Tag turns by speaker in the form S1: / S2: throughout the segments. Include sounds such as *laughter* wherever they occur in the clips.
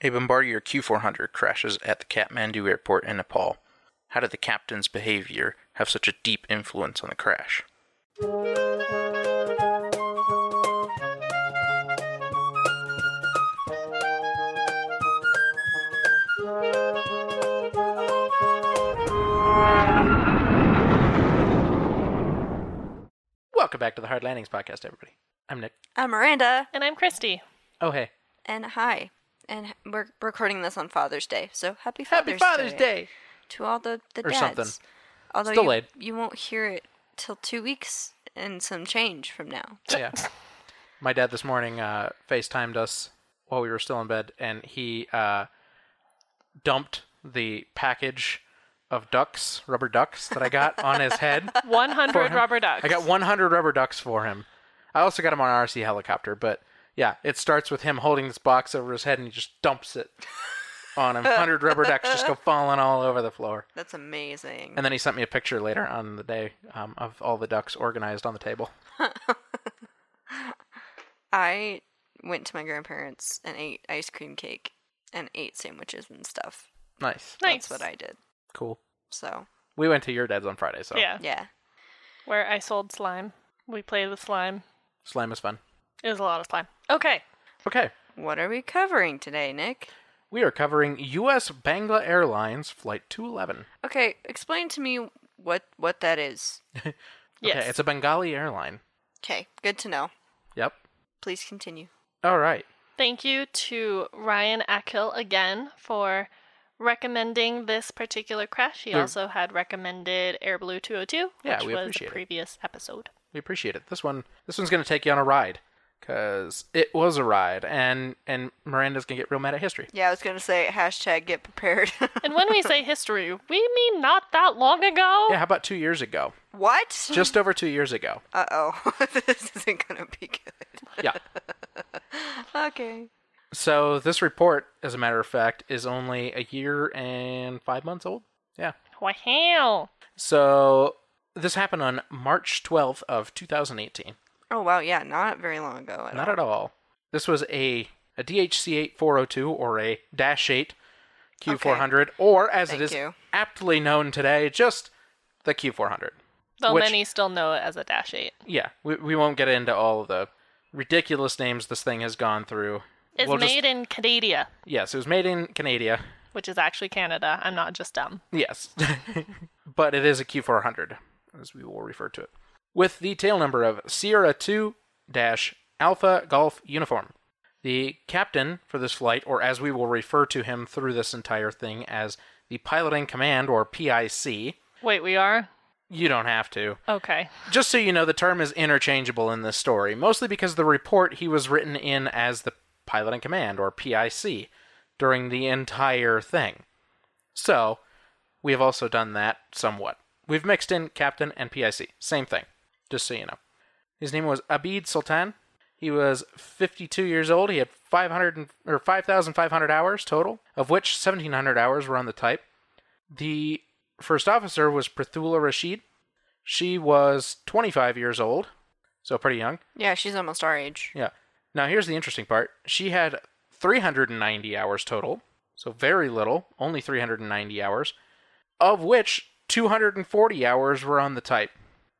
S1: A Bombardier Q400 crashes at the Kathmandu airport in Nepal. How did the captain's behavior have such a deep influence on the crash? Welcome back to the Hard Landings podcast, everybody. I'm Nick.
S2: I'm Miranda,
S3: And I'm Christy.
S1: Oh, hey.
S2: and hi. And we're recording this on Father's Day, so happy
S1: Happy
S2: Father's,
S1: Father's Day!
S2: to all the the
S1: Or
S2: dads.
S1: something.
S2: Although
S1: It's
S2: you,
S1: delayed.
S2: you won't hear it till two weeks and some change from now. *laughs*
S1: yeah. My dad this morning uh, FaceTimed us while we were still in bed, and he uh, dumped the package of ducks, rubber ducks, that I got on his head. *laughs*
S3: 100 rubber ducks.
S1: I got 100 rubber ducks for him. I also got him on an RC helicopter, but yeah, it starts with him holding this box over his head, and he just dumps it on him. 100 rubber ducks just go *laughs* falling all over the floor.
S2: That's amazing.
S1: And then he sent me a picture later on the day um, of all the ducks organized on the table. *laughs*
S2: I went to my grandparents and ate ice cream cake and ate sandwiches and stuff.
S1: Nice.
S3: Nice.
S2: That's what I did.
S1: Cool.
S2: So
S1: We went to your dad's on Friday, so
S3: Yeah.
S2: yeah,
S3: Where I sold slime. We played with slime.
S1: slime is fun.
S3: It was a lot of slime. Okay.
S1: Okay,
S2: what are we covering today, Nick?
S1: we are covering U.S. Bangla Airlines Flight 211.
S2: Okay, explain to me what what that is. *laughs*
S3: Yes.
S1: Okay, it's a Bengali airline.
S2: Okay, good to know.
S1: Yep.
S2: Please continue.
S1: All right.
S3: Thank you to Ryan Ackhill again for recommending this particular crash. He
S1: We're-
S3: also had recommended Air Blue 202,
S1: Yeah,
S3: which
S1: we
S3: was
S1: appreciate
S3: a
S1: it.
S3: previous episode.
S1: We appreciate it. This one, this one's gonna take you on a ride, cause it was a ride, and and Miranda's gonna get real mad at history.
S2: Yeah, I was gonna say hashtag get prepared. *laughs*
S3: And when we say history, we mean not that long ago.
S1: Yeah, how about two years ago?
S2: what?
S1: Just over two years ago.
S2: Uh oh, *laughs* this isn't gonna be good.
S1: Yeah. *laughs*
S2: Okay.
S1: So this report, as a matter of fact, is only a year and five months old. Yeah.
S3: Wow.
S1: So this happened on March 12th of 2018.
S2: Oh wow, yeah, not very long ago. At
S1: Not
S2: all.
S1: at all. This was a a DHC 8402 or a Dash 8 Q400, or as
S2: Thank
S1: it is
S2: you.
S1: aptly known today, just the Q400.
S3: Though
S1: Which-
S3: many still know it as a Dash 8.
S1: Yeah, we, we won't get into all of the ridiculous names this thing has gone through.
S3: It's
S1: We'll just-
S3: made in Canada,
S1: yes, it was made in Canada.
S3: which is actually Canada. I'm not just dumb.
S1: Yes, *laughs* but it is a Q400, as we will refer to it, with the tail number of Sierra 2 Alpha Golf Uniform. The captain for this flight, or as we will refer to him through this entire thing as the Pilot in Command, or PIC,
S3: Wait, we are?
S1: you don't have to.
S3: Okay.
S1: Just so you know, the term is interchangeable in this story, mostly because the report he was written in as the Pilot in Command, or PIC, during the entire thing. So, we have also done that somewhat. We've mixed in Captain and PIC. Same thing, just so you know. His name was Abid Sultan. He was 52 years old. He had 500 or 5,500 hours total, of which 1,700 hours were on the type. The first officer was Prithula Rashid. She was 25 years old, so pretty young.
S2: Yeah, she's almost our age.
S1: Yeah. Now here's the interesting part. She had 390 hours total, so very little, only 390 hours, of which 240 hours were on the type.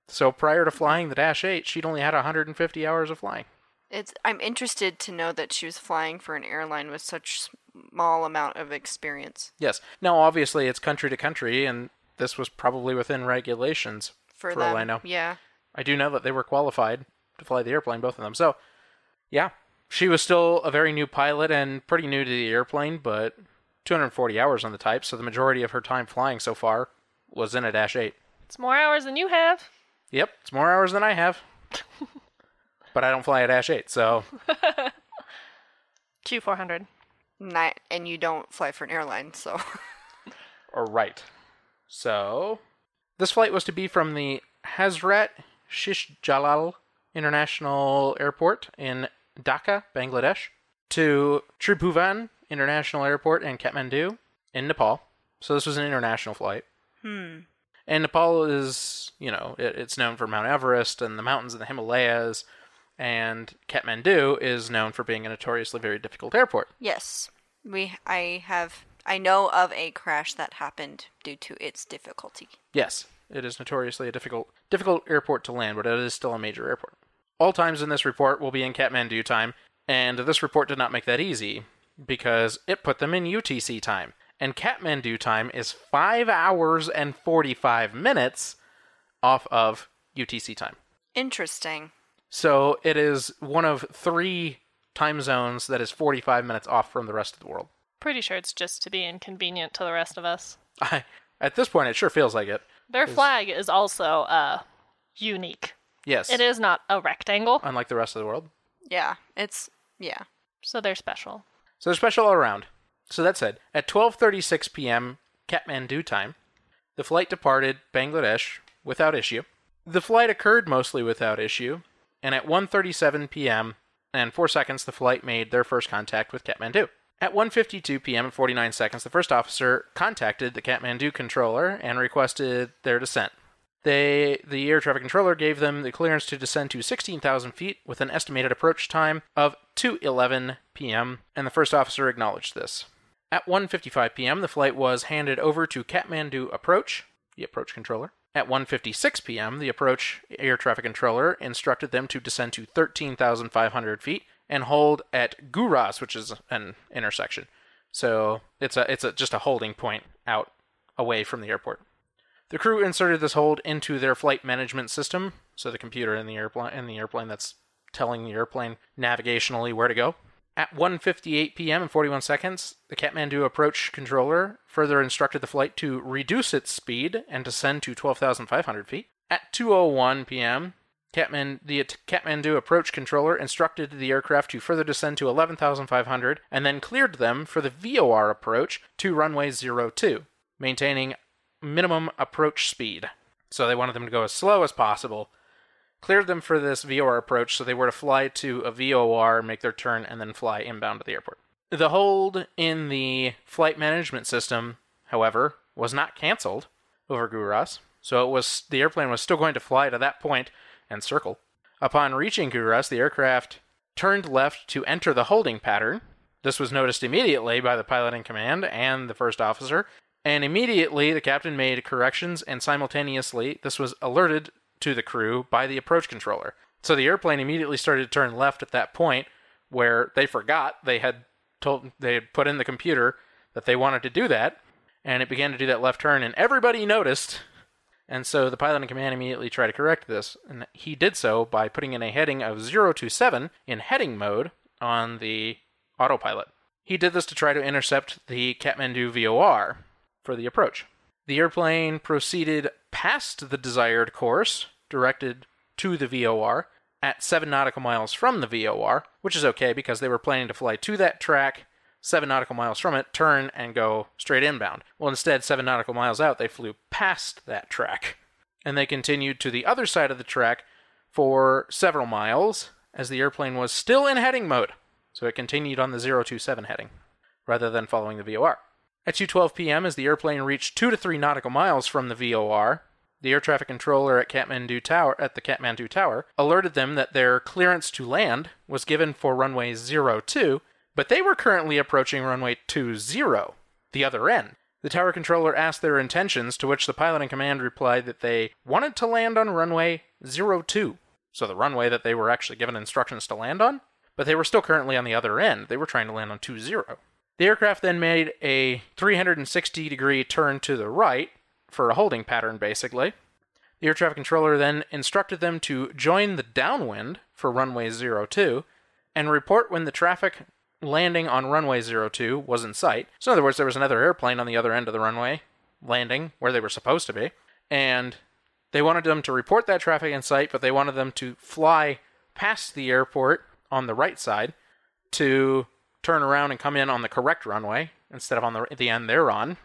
S1: So prior to flying the Dash 8, she'd only had 150 hours of flying.
S2: It's. I'm interested to know that she was flying for an airline with such small amount of experience
S1: Yes. Now obviously it's country to country and this was probably within regulations
S2: for,
S1: for all. I know.
S2: Yeah.
S1: I do know that they were qualified to fly the airplane, both of them. So, yeah, she was still a very new pilot and pretty new to the airplane, but 240 hours on the type, so the majority of her time flying so far was in a Dash 8.
S3: It's more hours than you have.
S1: Yep, it's more hours than I have. *laughs* but I don't fly at Dash 8, so *laughs*
S3: Q400.
S2: Not, and you don't fly for an airline, so *laughs*
S1: or right. So, this flight was to be from the Hazrat Shish Jalal International Airport in Dhaka, Bangladesh, to Tribhuvan International Airport in Kathmandu in Nepal. So this was an international flight.
S2: hmm.
S1: And Nepal is, you know, it, it's known for Mount Everest and the mountains of the Himalayas, and Kathmandu is known for being a notoriously very difficult airport.
S2: Yes. We I have I know of a crash that happened due to its difficulty.
S1: Yes, it is notoriously a difficult difficult airport to land, but it is still a major airport. All times in this report will be in Kathmandu time, and this report did not make that easy because it put them in UTC time. And Kathmandu time is 5 hours and 45 minutes off of UTC time.
S2: Interesting.
S1: So it is one of three time zones that is 45 minutes off from the rest of the world.
S3: Pretty sure it's just to be inconvenient to the rest of us. *laughs*
S1: I, at this point, it sure feels like it.
S3: Their flag is also uh unique.
S1: Yes.
S3: It is not a rectangle,
S1: Unlike the rest of the world.
S2: Yeah, it's yeah.
S3: so they're special.
S1: So they're special all around. So that said, at 12:36 p.m. Kathmandu time, the flight departed Bangladesh without issue. The flight occurred mostly without issue, and at 1:37 p.m. and 4 seconds the flight made their first contact with Kathmandu. At 1:52 p.m. and 49 seconds, the first officer contacted the Kathmandu controller and requested their descent. They, the air traffic controller gave them the clearance to descend to 16,000 feet with an estimated approach time of 2:11 p.m. and the first officer acknowledged this. At 1:55 p.m., the flight was handed over to Kathmandu approach, the approach controller. At 1:56 p.m., the approach air traffic controller instructed them to descend to 13,500 feet and hold at Guras, which is an intersection. So it's a it's a, just a holding point out away from the airport. The crew inserted this hold into their flight management system, so the computer in the airplane in the airplane that's telling the airplane navigationally where to go. At 1:58 p.m. and 41 seconds, the Kathmandu approach controller further instructed the flight to reduce its speed and descend to 12,500 feet. At 2:01 p.m., Kathman- the Kathmandu approach controller instructed the aircraft to further descend to 11,500 and then cleared them for the VOR approach to runway 02, maintaining minimum approach speed. So they wanted them to go as slow as possible. Cleared them for this VOR approach, so they were to fly to a VOR, make their turn, and then fly inbound to the airport. The hold in the flight management system, however, was not canceled over Guras, so it was the airplane was still going to fly to that point and circle. Upon reaching Guras, the aircraft turned left to enter the holding pattern. This was noticed immediately by the pilot in command and the first officer, and immediately the captain made corrections, and simultaneously this was alerted to the crew by the approach controller. So the airplane immediately started to turn left at that point where they forgot they had told they had put in the computer that they wanted to do that, and it began to do that left turn, and everybody noticed. And so the pilot in command immediately tried to correct this, and he did so by putting in a heading of 027 in heading mode on the autopilot. He did this to try to intercept the Kathmandu VOR for the approach. The airplane proceeded past the desired course, directed to the VOR, at 7 nautical miles from the VOR, which is okay because they were planning to fly to that track, 7 nautical miles from it, turn, and go straight inbound. Well, instead, 7 nautical miles out, they flew past that track. And they continued to the other side of the track for several miles as the airplane was still in heading mode. So it continued on the 027 heading rather than following the VOR. At 2:12 p.m., as the airplane reached 2 to 3 nautical miles from the VOR, the air traffic controller at Kathmandu Tower at the Kathmandu Tower alerted them that their clearance to land was given for runway 02, but they were currently approaching runway 20, the other end. The tower controller asked their intentions, to which the pilot in command replied that they wanted to land on runway 02, so the runway that they were actually given instructions to land on, but they were still currently on the other end. They were trying to land on 20. The aircraft then made a 360 degree turn to the right for a holding pattern, basically. The air traffic controller then instructed them to join the downwind for runway 02 and report when the traffic landing on runway 02 was in sight. So, in other words, there was another airplane on the other end of the runway landing where they were supposed to be. And they wanted them to report that traffic in sight, but they wanted them to fly past the airport on the right side to turn around and come in on the correct runway instead of on the, the end they're on.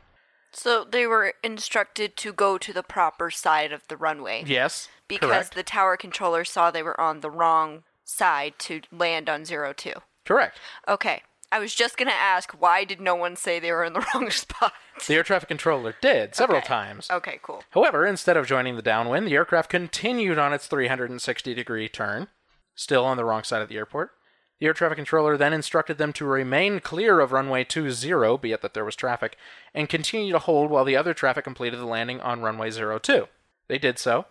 S2: So they were instructed to go to the proper side of the runway
S1: Yes.
S2: because
S1: correct.
S2: the tower controller saw they were on the wrong side to land on zero two.
S1: correct.
S2: Okay. I was just gonna ask why did no one say they were in the *laughs* wrong spot?
S1: The air traffic controller did several
S2: Okay.
S1: times.
S2: Okay, cool.
S1: However, instead of joining the downwind, the aircraft continued on its 360 degree turn, still on the wrong side of the airport, The air traffic controller then instructed them to remain clear of runway 20, be it that there was traffic, and continue to hold while the other traffic completed the landing on runway 02. They did so.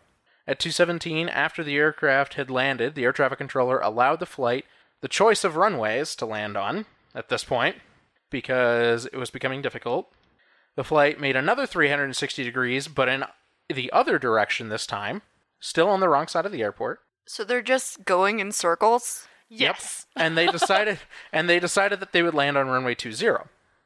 S1: At 217, after the aircraft had landed, the air traffic controller allowed the flight the choice of runways to land on at this point because it was becoming difficult. The flight made another 360 degrees, but in the other direction this time, still on the wrong side of the airport.
S2: So they're just going in circles.
S3: Yes. *laughs*
S1: and they decided and they decided that they would land on runway 20.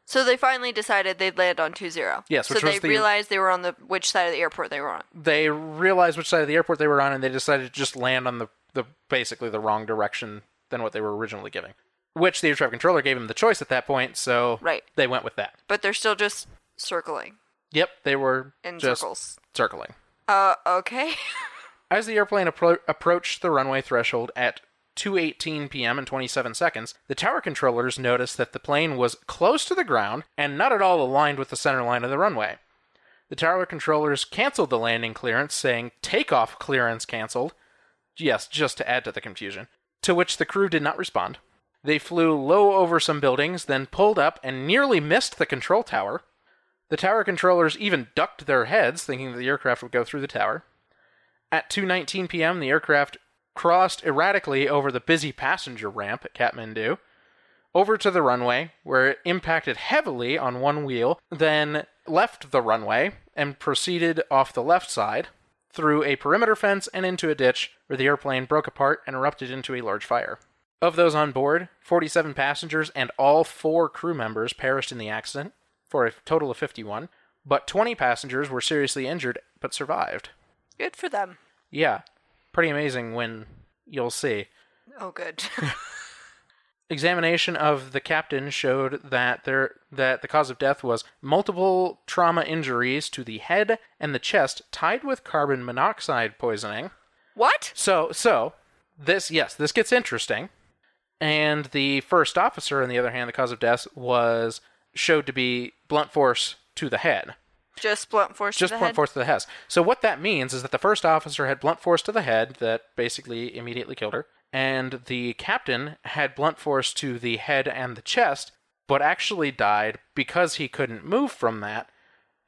S2: So they finally decided they'd land on 20.
S1: Yes,
S2: So
S1: which
S2: they
S1: the-
S2: realized they were on the which side of the airport they were on.
S1: They realized which side of the airport they were on and they decided to just land on the, the basically the wrong direction than what they were originally giving. Which the air traffic controller gave them the choice at that point, so
S2: Right.
S1: they went with that.
S2: But they're still just circling
S1: Yep, they were
S2: in
S1: just
S2: circles.
S1: circling.
S2: Uh, okay. *laughs*
S1: As the airplane appro- approached the runway threshold at 2:18 p.m. and 27 seconds, the tower controllers noticed that the plane was close to the ground and not at all aligned with the center line of the runway. The tower controllers canceled the landing clearance, saying takeoff clearance canceled. Yes, just to add to the confusion. To which the crew did not respond. They flew low over some buildings, then pulled up and nearly missed the control tower. The tower controllers even ducked their heads, thinking that the aircraft would go through the tower. At 2:19 p.m., the aircraft crossed erratically over the busy passenger ramp at Kathmandu, over to the runway, where it impacted heavily on one wheel, then left the runway and proceeded off the left side through a perimeter fence and into a ditch, where the airplane broke apart and erupted into a large fire. Of those on board, 47 passengers and all four crew members perished in the accident, for a total of 51, but 20 passengers were seriously injured but survived.
S2: Good for them.
S1: Yeah, pretty amazing when you'll see.
S2: Oh, good. *laughs*
S1: Examination of the captain showed that there that the cause of death was multiple trauma injuries to the head and the chest tied with carbon monoxide poisoning.
S2: what?
S1: So, so this yes, this gets interesting. And the first officer, on the other hand, the cause of death was showed to be blunt force to the head.
S2: Just blunt force
S1: just
S2: to the head.
S1: Just blunt
S2: head?
S1: force to the head. So what that means is that the first officer had blunt force to the head that basically immediately killed her, and the captain had blunt force to the head and the chest, but actually died because he couldn't move from that,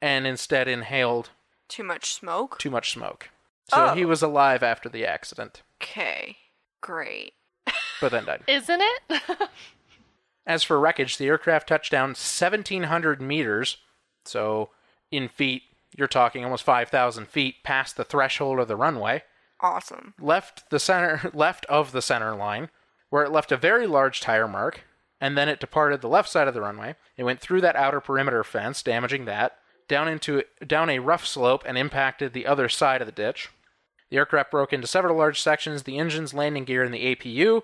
S1: and instead inhaled
S2: Too much smoke?
S1: too much smoke. So
S2: Oh.
S1: he was alive after the accident,
S2: Okay. Great.
S1: but then died. *laughs*
S3: Isn't it?
S1: As for wreckage, the aircraft touched down 1,700 meters, so in feet, you're talking almost 5,000 feet past the threshold of the runway.
S2: Awesome.
S1: left the center *laughs* left of the center line where it left a very large tire mark and then it departed the left side of the runway it went through that outer perimeter fence damaging that down into down a rough slope and impacted the other side of the ditch the aircraft broke into several large sections the engines landing gear and the apu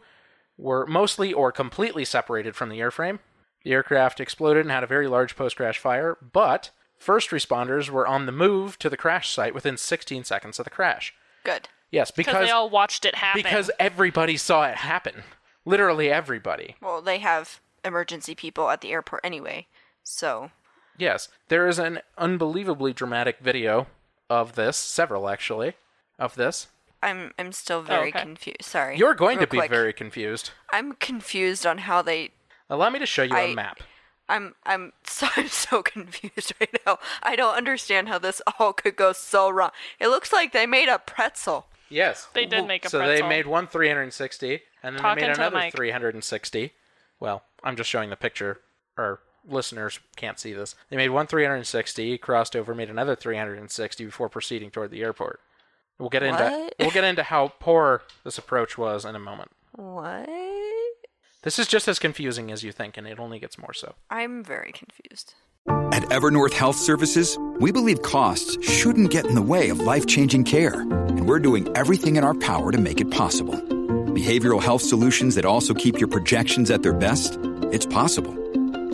S1: were mostly or completely separated from the airframe the aircraft exploded and had a very large post-crash fire but first responders were on the move to the crash site within 16 seconds of the crash
S2: Good.
S1: yes
S3: Because
S1: because
S3: they all watched it happen.
S1: because everybody saw it happen. Literally everybody.
S2: Well, they have emergency people at the airport anyway. So,
S1: Yes, there is an unbelievably dramatic video of this, several actually, of this.
S2: I'm I'm still very
S3: okay.
S2: confused. Sorry.
S1: You're going
S2: Real
S1: to be
S2: quick.
S1: very confused.
S2: I'm confused on how they
S1: Allow me to show you a
S2: I-
S1: map.
S2: I'm I'm *laughs* so I'm so confused right now. I don't understand how this all could go so wrong. It looks like they made a pretzel.
S1: Yes.
S3: They did make a pretzel.
S1: So they made one 360, and then
S3: Talk
S1: they made
S3: into the
S1: another
S3: mic.
S1: 360. Well, I'm just showing the picture. Our listeners can't see this. They made one 360, crossed over, made another 360 before proceeding toward the airport. We'll get into
S2: What?
S1: we'll get into how poor this approach was in a moment.
S2: What?
S1: This is just as confusing as you think, and it only gets more so.
S2: I'm very confused.
S4: At Evernorth Health Services, we believe costs shouldn't get in the way of life changing care, and we're doing everything in our power to make it possible. Behavioral health solutions that also keep your projections at their best? It's possible.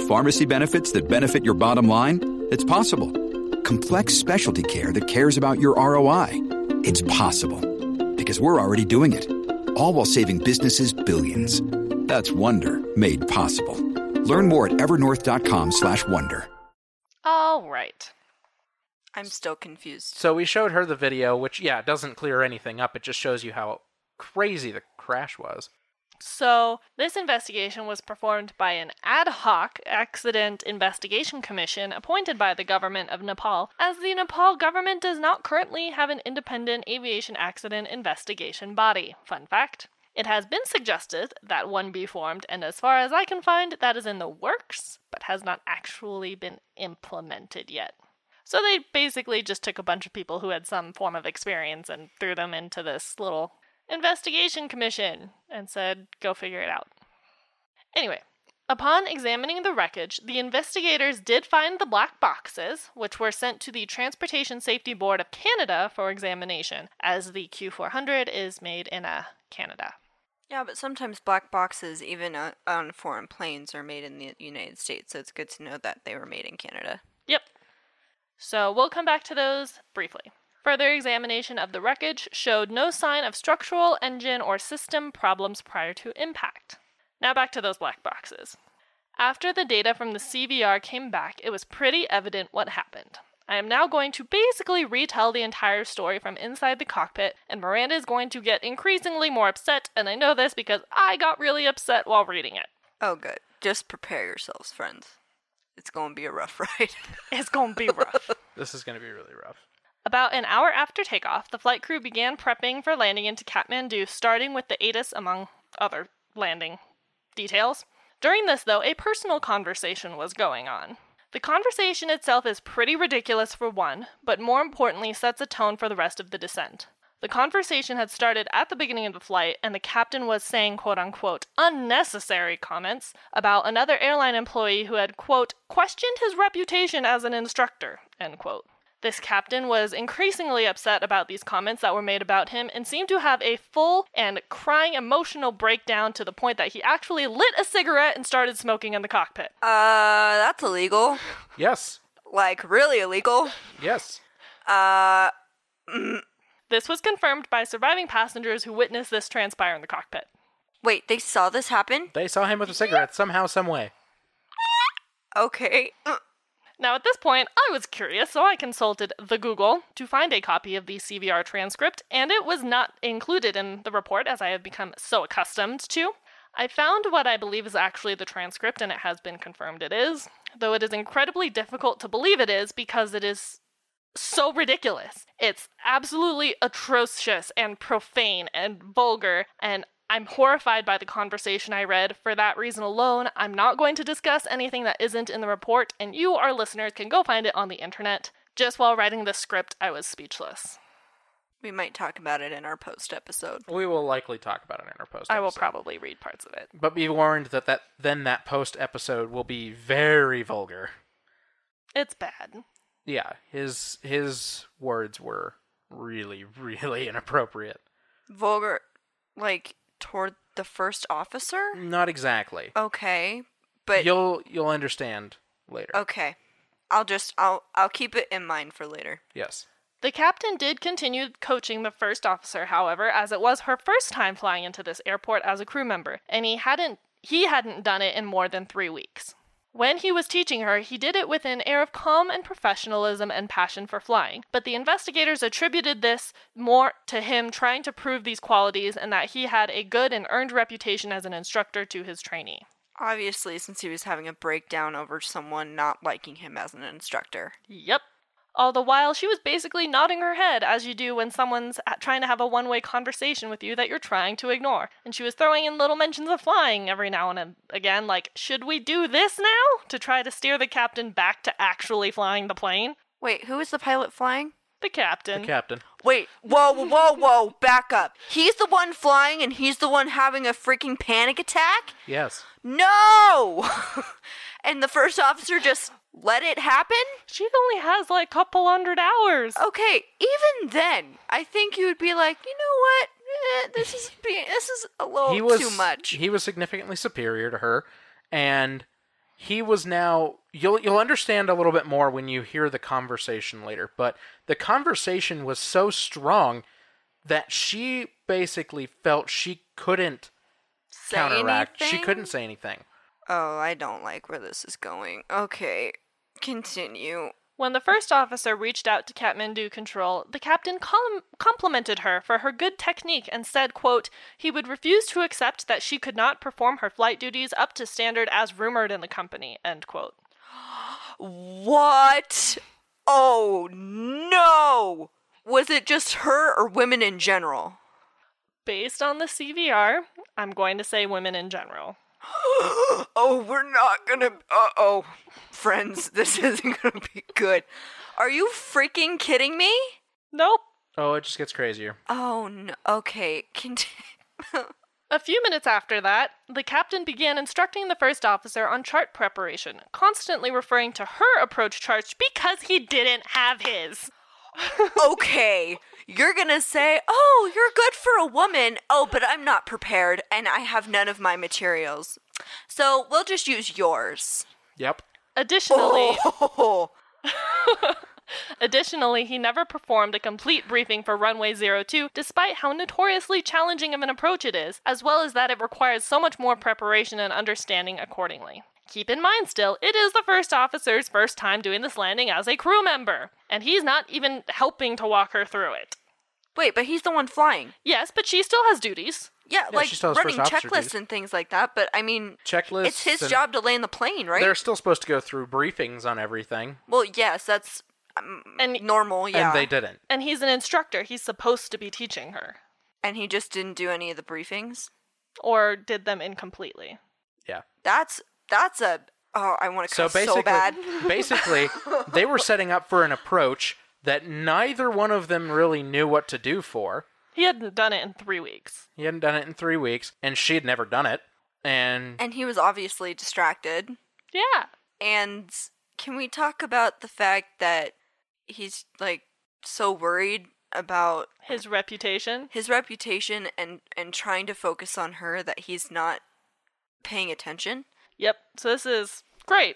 S4: Pharmacy benefits that benefit your bottom line? It's possible. Complex specialty care that cares about your ROI? It's possible. Because we're already doing it. All while saving businesses billions. That's Wonder made possible. Learn more at evernorth.com/wonder.
S3: All right.
S2: I'm still confused.
S1: So we showed her the video, which yeah, it doesn't clear anything up. It just shows you how crazy the crash was.
S3: So, this investigation was performed by an ad hoc accident investigation commission appointed by the government of Nepal, as the Nepal government does not currently have an independent aviation accident investigation body. Fun fact. It has been suggested that one be formed, and as far as I can find, that is in the works, but has not actually been implemented yet. So they basically just took a bunch of people who had some form of experience and threw them into this little investigation commission and said, go figure it out. Anyway, upon examining the wreckage, the investigators did find the black boxes, which were sent to the Transportation Safety Board of Canada for examination, as the Q400 is made in uh, Canada.
S2: Yeah, but sometimes black boxes, even on foreign planes, are made in the United States, so it's good to know that they were made in Canada.
S3: Yep. So we'll come back to those briefly. Further examination of the wreckage showed no sign of structural, engine, or system problems prior to impact. Now back to those black boxes. After the data from the CVR came back, it was pretty evident what happened. I am now going to basically retell the entire story from inside the cockpit, and Miranda is going to get increasingly more upset, and I know this because I got really upset while reading it.
S2: Oh, good. Just prepare yourselves, friends. It's going to be a rough *laughs* ride.
S3: It's gonna be rough. *laughs*
S1: This is going to be really rough.
S3: About an hour after takeoff, the flight crew began prepping for landing into Kathmandu, starting with the ATIS among other landing details. During this, though, a personal conversation was going on. The conversation itself is pretty ridiculous for one, but more importantly, sets a tone for the rest of the descent. The conversation had started at the beginning of the flight, and the captain was saying, quote unquote, unnecessary comments about another airline employee who had, quote, questioned his reputation as an instructor, end quote. This captain was increasingly upset about these comments that were made about him and seemed to have a full and crying emotional breakdown to the point that he actually lit a cigarette and started smoking in the cockpit.
S2: Uh, that's illegal.
S1: Yes.
S2: Like, really illegal.
S1: Yes.
S2: Uh,
S3: This was confirmed by surviving passengers who witnessed this transpire in the cockpit.
S2: wait, they saw this happen?
S1: They saw him with a cigarette somehow, some way.
S2: Okay.
S3: Now, at this point, I was curious, so I consulted the Google to find a copy of the CVR transcript, and it was not included in the report as I have become so accustomed to. I found what I believe is actually the transcript, and it has been confirmed it is, though it is incredibly difficult to believe it is because it is so ridiculous. It's absolutely atrocious and profane and vulgar, and I'm horrified by the conversation I read. For that reason alone, I'm not going to discuss anything that isn't in the report, and you, our listeners, can go find it on the internet. Just while writing this script, I was speechless.
S2: we might talk about it in our post episode.
S1: We will likely talk about it in our post.
S3: I will probably read parts of it.
S1: But be warned that, that then that post episode will be very vulgar.
S3: It's bad.
S1: Yeah, his his words were really *laughs* really inappropriate.
S2: Vulgar, like, toward the first officer?
S1: Not exactly.
S2: Okay. But,
S1: you'll you'll understand later.
S2: okay. I'll just, I'll, I'll keep it in mind for later.
S1: Yes.
S3: The captain did continue coaching the first officer, however, as it was her first time flying into this airport as a crew member, and he hadn't he hadn't done it in more than 3 weeks. When he was teaching her, he did it with an air of calm and professionalism and passion for flying, but the investigators attributed this more to him trying to prove these qualities and that he had a good and earned reputation as an instructor to his trainee.
S2: Obviously, since he was having a breakdown over someone not liking him as an instructor.
S3: Yep. All the while, she was basically nodding her head, as you do when someone's trying to have a one way conversation with you that you're trying to ignore. And she was throwing in little mentions of flying every now and again, like, should we do this now? To try to steer the captain back to actually flying the plane.
S2: Wait, who is the pilot flying?
S3: The captain.
S1: The captain.
S2: Wait, whoa, whoa, whoa, whoa, back up. He's the one flying and he's the one having a freaking panic attack?
S1: Yes.
S2: No! *laughs* and the first officer just let it happen?
S3: she only has like a couple hundred hours.
S2: Okay, even then, I think you would be like, you know what? Eh, this is being, this is a little
S1: he was
S2: too much.
S1: He was significantly superior to her, and he was now. You'll you'll understand a little bit more when you hear the conversation later. But the conversation was so strong that she basically felt she couldn't
S2: Say
S1: counteract. She
S2: anything?
S1: couldn't say anything.
S2: Oh, I don't like where this is going. Okay, continue.
S3: When the first officer reached out to Kathmandu Control, the captain com- complimented her for her good technique and said, quote, he would refuse to accept that she could not perform her flight duties up to standard as rumored in the company, end quote. *gasps*
S2: What? Oh no! Was it just her or women in general?
S3: Based on the CVR, I'm going to say women in general. *gasps*
S2: oh, we're not gonna. Uh oh. Friends, this *laughs* isn't gonna be good. Are you freaking kidding me?
S3: Nope.
S1: Oh, it just gets crazier.
S2: Oh no. Okay, continue. *laughs*
S3: A few minutes after that, the captain began instructing the first officer on chart preparation, constantly referring to her approach charts because he didn't have his.
S2: Okay, you're gonna say, oh, you're good for a woman. Oh, but I'm not prepared and I have none of my materials. So we'll just use yours.
S1: Yep.
S3: Additionally,
S2: Oh, *laughs*
S3: Additionally, he never performed a complete briefing for runway 02, despite how notoriously challenging of an approach it is, as well as that it requires so much more preparation and understanding accordingly. Keep in mind still, it is the first officer's first time doing this landing as a crew member, and he's not even helping to walk her through it.
S2: wait, but he's the one flying.
S3: Yes, but she still has duties.
S2: Yeah,
S1: Yeah,
S2: like
S1: she still has
S2: running
S1: first officer
S2: checklists
S1: duties.
S2: and things like that. But I mean,
S1: Checklists.
S2: it's his
S1: and
S2: job to land the plane, right?
S1: They're still supposed to go through briefings on everything,
S2: Well, yes, that's um,
S3: And-
S2: normal. Yeah,
S1: and they didn't.
S3: And he's an instructor, he's supposed to be teaching her.
S2: and he just didn't do any of the briefings.
S3: Or did them incompletely.
S1: Yeah.
S2: That's that's a oh, I want to
S1: So basically,
S2: so bad. *laughs*
S1: basically, they were setting up for an approach that neither one of them really knew what to do for.
S3: He hadn't done it in three weeks.
S1: He hadn't done it in three weeks, and she had never done it. And
S2: And he was obviously distracted.
S3: Yeah.
S2: And can we talk about the fact that he's like so worried about
S3: His reputation.
S2: his reputation and and trying to focus on her that he's not paying attention?
S3: Yep. So this is great.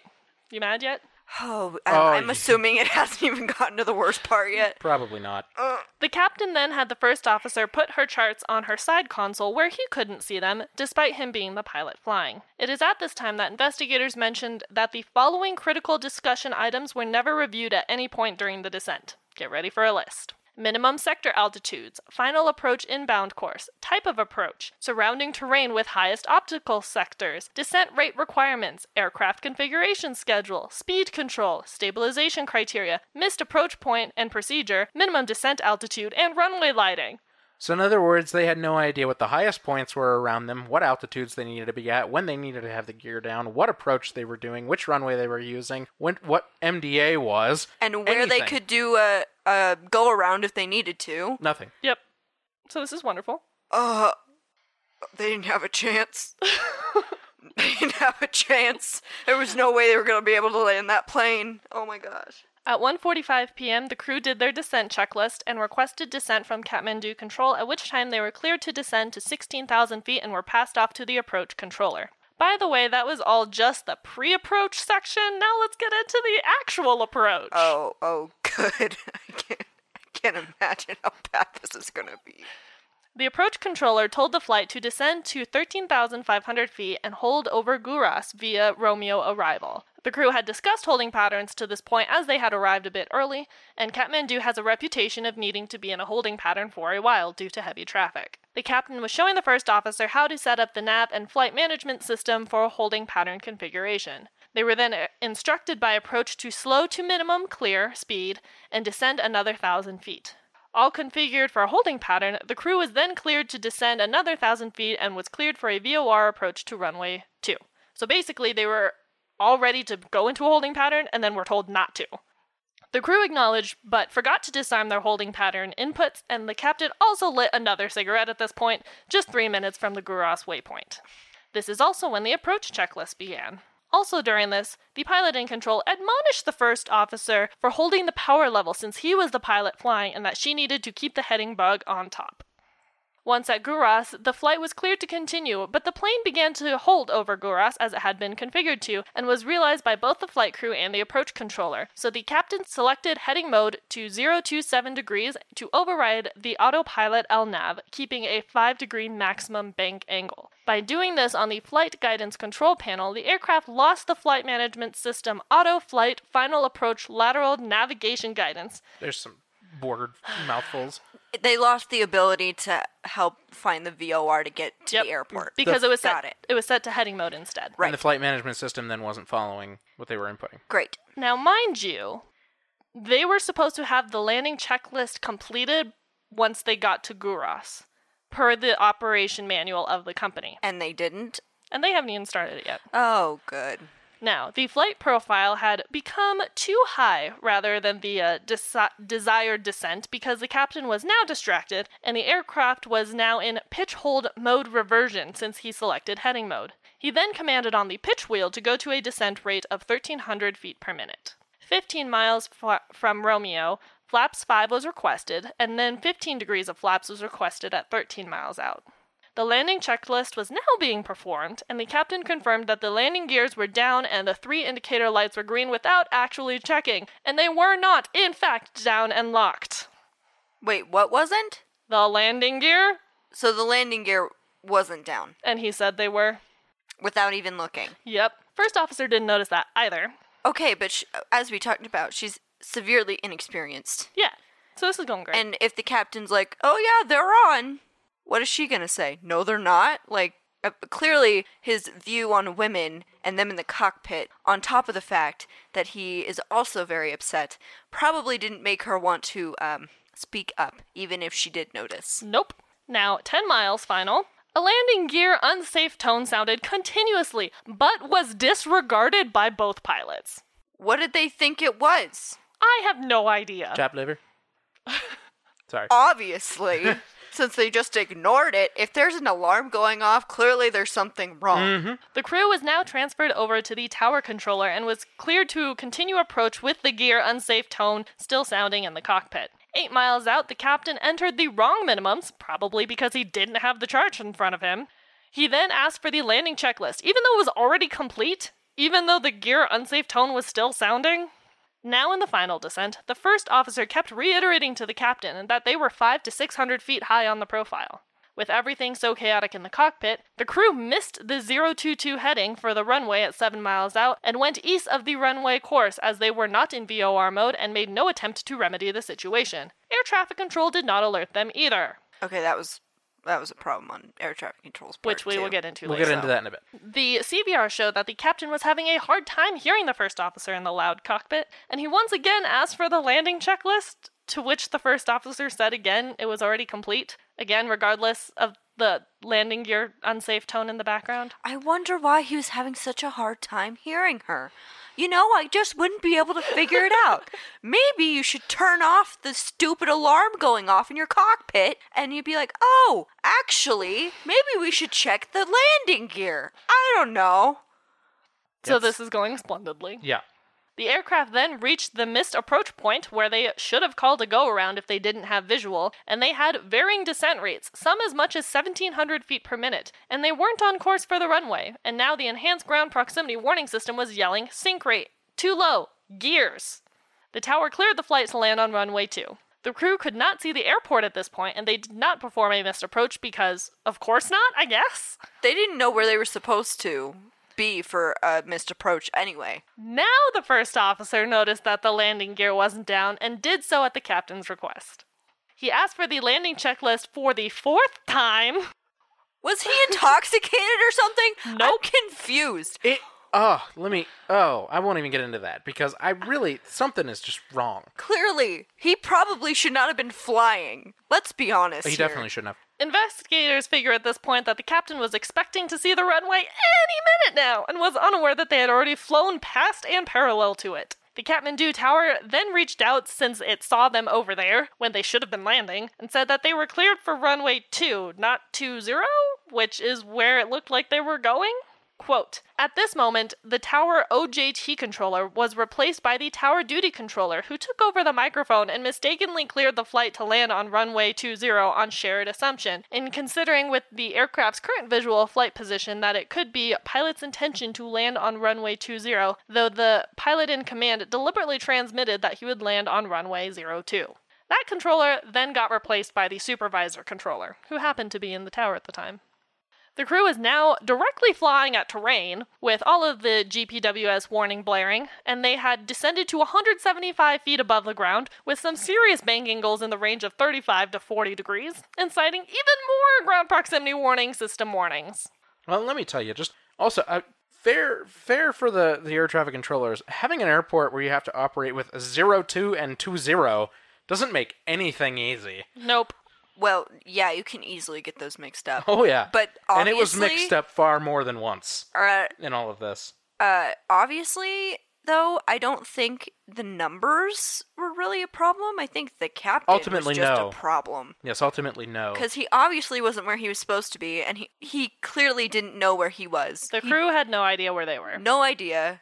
S3: You mad yet?
S2: Oh,
S1: Oh,
S2: I'm, I'm
S1: yeah.
S2: assuming it *laughs* hasn't even gotten to the worst part yet.
S1: probably not. Uh.
S3: The captain then had the first officer put her charts on her side console where he couldn't see them, despite him being the pilot flying. It is at this time that investigators mentioned that the following critical discussion items were never reviewed at any point during the descent. Get ready for a list. Minimum sector altitudes, final approach inbound course, type of approach, surrounding terrain with highest optical sectors, descent rate requirements, aircraft configuration schedule, speed control, stabilization criteria, missed approach point and procedure, minimum descent altitude, and runway lighting.
S1: So, in other words, they had no idea what the highest points were around them, what altitudes they needed to be at, when they needed to have the gear down, what approach they were doing, which runway they were using, when, what MDA was,
S2: And where they could do a, a go around if they needed to.
S1: Nothing.
S3: Yep. So this is wonderful.
S2: Uh, they didn't have a chance. *laughs* they didn't have a chance. There was no way they were going to be able to land that plane. Oh my gosh.
S3: At 1:45 p.m., the crew did their descent checklist and requested descent from Kathmandu Control, at which time they were cleared to descend to 16,000 feet and were passed off to the approach controller. By the way, that was all just the pre-approach section. Now let's get into the actual approach.
S2: Oh, oh, *laughs* good. I can't, I can't imagine how bad this is going to be.
S3: The approach controller told the flight to descend to 13,500 feet and hold over Guras via Romeo arrival. The crew had discussed holding patterns to this point as they had arrived a bit early, and Kathmandu has a reputation of needing to be in a holding pattern for a while due to heavy traffic. The captain was showing the first officer how to set up the nav and flight management system for a holding pattern configuration. They were then uh, instructed by approach to slow to minimum clear speed and descend another thousand feet. All configured for a holding pattern, the crew was then cleared to descend another thousand feet and was cleared for a VOR approach to runway 2. So basically, they were all ready to go into a holding pattern and then were told not to. The crew acknowledged, but forgot to disarm their holding pattern inputs, and the captain also lit another cigarette at this point, just three minutes from the Guras waypoint. This is also when the approach checklist began. Also during this, the pilot in control admonished the first officer for holding the power level since he was the pilot flying and that she needed to keep the heading bug on top. Once at Guras, the flight was cleared to continue, but the plane began to hold over Guras as it had been configured to, and was realized by both the flight crew and the approach controller. So the captain selected heading mode to 027 degrees to override the autopilot LNAV, keeping a 5 degree maximum bank angle. By doing this on the flight guidance control panel, the aircraft lost the flight management system auto flight final approach lateral navigation guidance.
S1: There's some bordered mouthfuls. *sighs* *laughs*
S2: They lost the ability to help find the VOR to get to
S3: Yep,
S2: the airport.
S3: because it was
S2: Got
S3: set,
S2: it.
S3: was set to heading mode instead.
S2: Right.
S1: And the flight management system then wasn't following what they were inputting.
S2: Great.
S3: Now, mind you, they were supposed to have the landing checklist completed once they got to Guras, per the operation manual of the company.
S2: And they didn't.
S3: And they haven't even started it yet.
S2: Oh, good.
S3: Now, the flight profile had become too high rather than the uh, desi- desired descent because the captain was now distracted and the aircraft was now in pitch hold mode reversion since he selected heading mode. He then commanded on the pitch wheel to go to a descent rate of 1300 feet per minute. 15 miles from Romeo, flaps 5 was requested, and then 15 degrees of flaps was requested at 13 miles out. The landing checklist was now being performed, and the captain confirmed that the landing gears were down and the three indicator lights were green without actually checking, and they were not, in fact, down and locked.
S2: Wait, what wasn't?
S3: The landing gear?
S2: So the landing gear wasn't down
S3: And he said they were.
S2: without even looking.
S3: Yep. First officer didn't notice that either.
S2: Okay, but sh- as we talked about, she's severely inexperienced.
S3: Yeah. So this is going great.
S2: And if the captain's like, "Oh yeah, they're on," what is she gonna say? No, they're not. Like uh, clearly, his view on women and them in the cockpit, on top of the fact that he is also very upset, probably didn't make her want to um, speak up, even if she did notice.
S3: Nope. Now, 10 miles final. A landing gear unsafe tone sounded continuously, but was disregarded by both pilots.
S2: What did they think it was?
S3: I have no idea.
S1: Chap liver. *laughs* Sorry.
S2: Obviously, *laughs* since they just ignored it, if there's an alarm going off, clearly there's something wrong. Mm-hmm.
S3: The crew was now transferred over to the tower controller and was cleared to continue approach with the gear unsafe tone still sounding in the cockpit. Eight miles out, the captain entered the wrong minimums, probably because he didn't have the chart in front of him. He then asked for the landing checklist, even though it was already complete, even though the gear unsafe tone was still sounding. Now in the final descent, the first officer kept reiterating to the captain that they were 5 to 600 feet high on the profile. With everything so chaotic in the cockpit, the crew missed the 022 heading for the runway at 7 miles out and went east of the runway course as they were not in VOR mode and made no attempt to remedy the situation. Air traffic control did not alert them either,
S2: Okay, that was that was a problem on air traffic control's part.
S3: which we
S2: too.
S3: will get into
S1: We'll
S3: later.
S1: get into that in a bit.
S3: The CVR showed that the captain was having a hard time hearing the first officer in the loud cockpit, and he once again asked for the landing checklist, to which the first officer said again it was already complete, again, regardless of the landing gear unsafe tone in the background.
S2: I wonder why he was having such a hard time hearing her. You know, I just wouldn't be able to figure it out. *laughs* Maybe you should turn off the stupid alarm going off in your cockpit and you'd be like, oh, actually, maybe we should check the landing gear. I don't know.
S3: So
S1: It's-
S3: this is going splendidly.
S1: Yeah.
S3: The aircraft then reached the missed approach point where they should have called a go around if they didn't have visual, and they had varying descent rates, some as much as 1700 feet per minute, and they weren't on course for the runway, and now the enhanced ground proximity warning system was yelling sink rate, too low, gears. The tower cleared the flight to land on runway 2. The crew could not see the airport at this point, and they did not perform a missed approach because, of course not, I guess.
S2: They didn't know where they were supposed to be for a missed approach anyway.
S3: Now the first officer noticed that the landing gear wasn't down and did so at the captain's request. He asked for the landing checklist for the fourth time.
S2: Was he *laughs* intoxicated or something?
S3: Nope.
S2: I'm confused.
S1: It. Oh, let me. Oh, I won't even get into that because I really something is just wrong.
S2: Clearly, he probably should not have been flying. Let's be honest.
S1: He
S2: here.
S1: definitely shouldn't have.
S3: Investigators figure at this point that the captain was expecting to see the runway any minute now and was unaware that they had already flown past and parallel to it. The Kathmandu Tower then reached out since it saw them over there when they should have been landing and said that they were cleared for runway 2, not 20, which is where it looked like they were going. Quote, at this moment, the tower OJT controller was replaced by the tower duty controller, who took over the microphone and mistakenly cleared the flight to land on runway 20 on shared assumption, in considering with the aircraft's current visual flight position that it could be pilot's intention to land on runway 20, though the pilot in command deliberately transmitted that he would land on runway 02. That controller then got replaced by the supervisor controller, who happened to be in the tower at the time. The crew is now directly flying at terrain, with all of the GPWS warning blaring, and they had descended to 175 feet above the ground, with some serious bank angles in the range of 35 to 40 degrees, and citing even more ground proximity warning system warnings.
S1: Well, let me tell you, just also uh, fair fair for the the air traffic controllers. Having an airport where you have to operate with a zero two and two zero doesn't make anything easy.
S3: Nope.
S2: Well, yeah, you can easily get those mixed up.
S1: Oh yeah,
S2: But
S1: and it was mixed up far more than once
S2: Uh,
S1: in all of this.
S2: uh, obviously, though, I don't think the numbers were really a problem. I think the captain
S1: Ultimately,
S2: was just
S1: no.
S2: a problem.
S1: Yes, ultimately no.
S2: Because he obviously wasn't where he was supposed to be, and he, he clearly didn't know where he was.
S3: The
S2: He-
S3: crew had no idea where they were.
S2: no idea.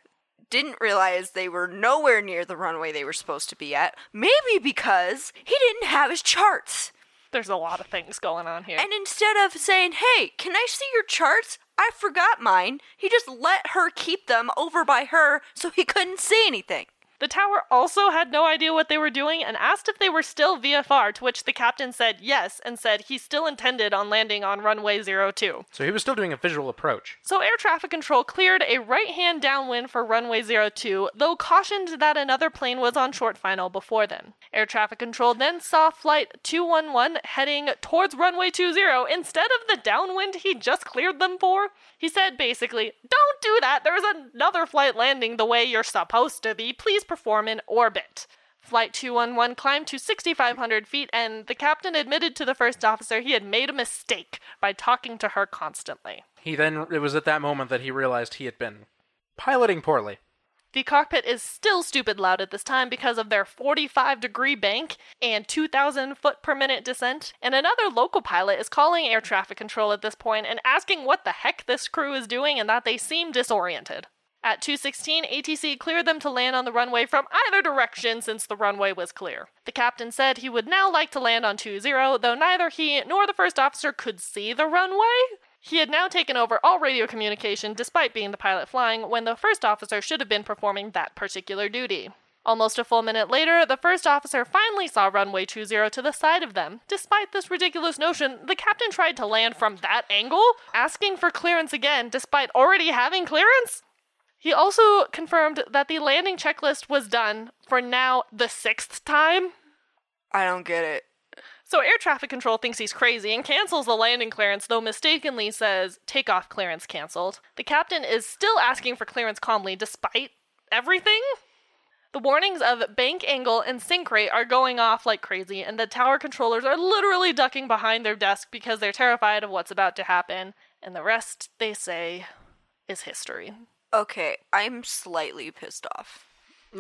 S2: Didn't realize they were nowhere near the runway they were supposed to be at. Maybe because he didn't have his charts.
S3: There's a lot of things going on here.
S2: And instead of saying, hey, can I see your charts? I forgot mine. He just let her keep them over by her so he couldn't see anything.
S3: The tower also had no idea what they were doing and asked if they were still VFR, to which the captain said yes and said he still intended on landing on runway 02.
S1: So he was still doing a visual approach.
S3: So air traffic control cleared a right hand downwind for runway 02, though cautioned that another plane was on short final before them. Air traffic control then saw flight 211 heading towards runway 20 instead of the downwind he just cleared them for. He said basically, Don't do that, there's another flight landing the way you're supposed to be. Please perform in orbit. Flight 211 climbed to 6,500 feet, and the captain admitted to the first officer he had made a mistake by talking to her constantly.
S1: He then it was at that moment that he realized he had been piloting poorly.
S3: The cockpit is still stupid loud at this time because of their 45 degree bank and 2,000 foot per minute descent. And another local pilot is calling air traffic control at this point and asking what the heck this crew is doing and that they seem disoriented. At 216, ATC cleared them to land on the runway from either direction since the runway was clear. The captain said he would now like to land on 20, though neither he nor the first officer could see the runway. He had now taken over all radio communication despite being the pilot flying when the first officer should have been performing that particular duty. Almost a full minute later, the first officer finally saw runway 20 to the side of them. Despite this ridiculous notion, the captain tried to land from that angle, asking for clearance again despite already having clearance. He also confirmed that the landing checklist was done for now the sixth time.
S2: I don't get it.
S3: So air traffic control thinks he's crazy and cancels the landing clearance, though mistakenly says takeoff clearance canceled. The captain is still asking for clearance calmly despite everything. The warnings of bank angle and sink rate are going off like crazy, and the tower controllers are literally ducking behind their desk because they're terrified of what's about to happen. And the rest, they say, is history.
S2: Okay, I'm slightly pissed off.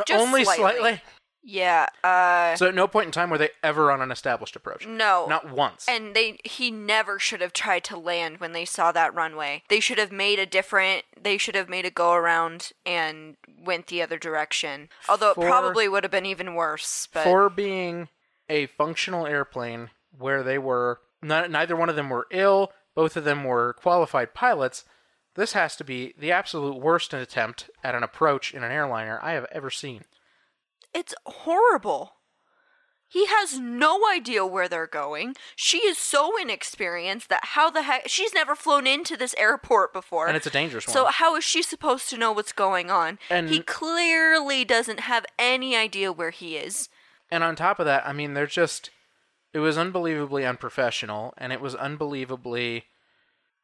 S2: Just
S1: Only
S2: slightly.
S1: slightly.
S2: Yeah, uh
S1: So at no point in time were they ever on an established approach.
S2: no.
S1: Not once.
S2: And they he never should have tried to land when they saw that runway. They should have made a different they should have made a go around and went the other direction. Although
S1: For-
S2: it probably would have been even worse, but
S1: For being a functional airplane where they were not, neither one of them were ill, both of them were qualified pilots. This has to be the absolute worst attempt at an approach in an airliner I have ever seen.
S2: it's horrible. He has no idea where they're going. She is so inexperienced that how the heck she's never flown into this airport before.
S1: And it's a dangerous one.
S2: So how is she supposed to know what's going on?
S1: And-
S2: he clearly doesn't have any idea where he is.
S1: And on top of that, I mean, they're just. It was unbelievably unprofessional, and it was unbelievably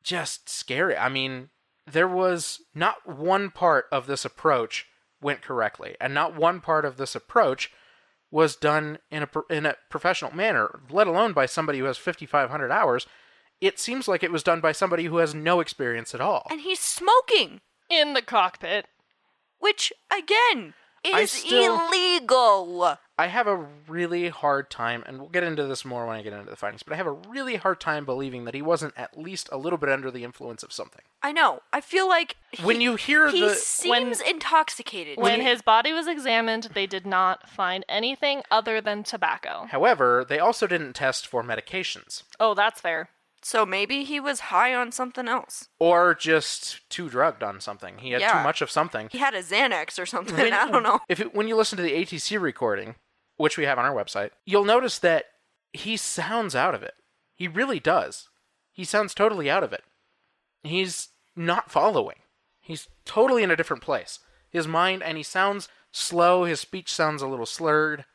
S1: just scary. I mean, there was not one part of this approach went correctly, and not one part of this approach was done in a in a professional manner, let alone by somebody who has 5500 hours. It seems like it was done by somebody who has no experience at all.
S2: And he's smoking,
S3: In the cockpit.
S2: which again, is
S1: still-
S2: illegal.
S1: I have a really hard time, and we'll get into this more when I get into the findings, but I have a really hard time believing that he wasn't at least a little bit under the influence of something.
S2: I know. I feel like
S1: When you hear
S2: he
S1: the-
S2: seems intoxicated.
S3: When
S2: to
S3: his body was examined, they did not find anything other than tobacco.
S1: However, they also didn't test for medications,
S3: Oh, that's fair.
S2: So maybe he was high on something else.
S1: or just too drugged on something. He had too much of something.
S2: He had a Xanax or something.
S1: When- *laughs*
S2: I don't know.
S1: If it, when you listen to the ATC recording, which we have on our website, you'll notice that he sounds out of it. He really does. He sounds totally out of it. He's not following. He's totally in a different place. His mind and he sounds slow. His speech sounds a little slurred.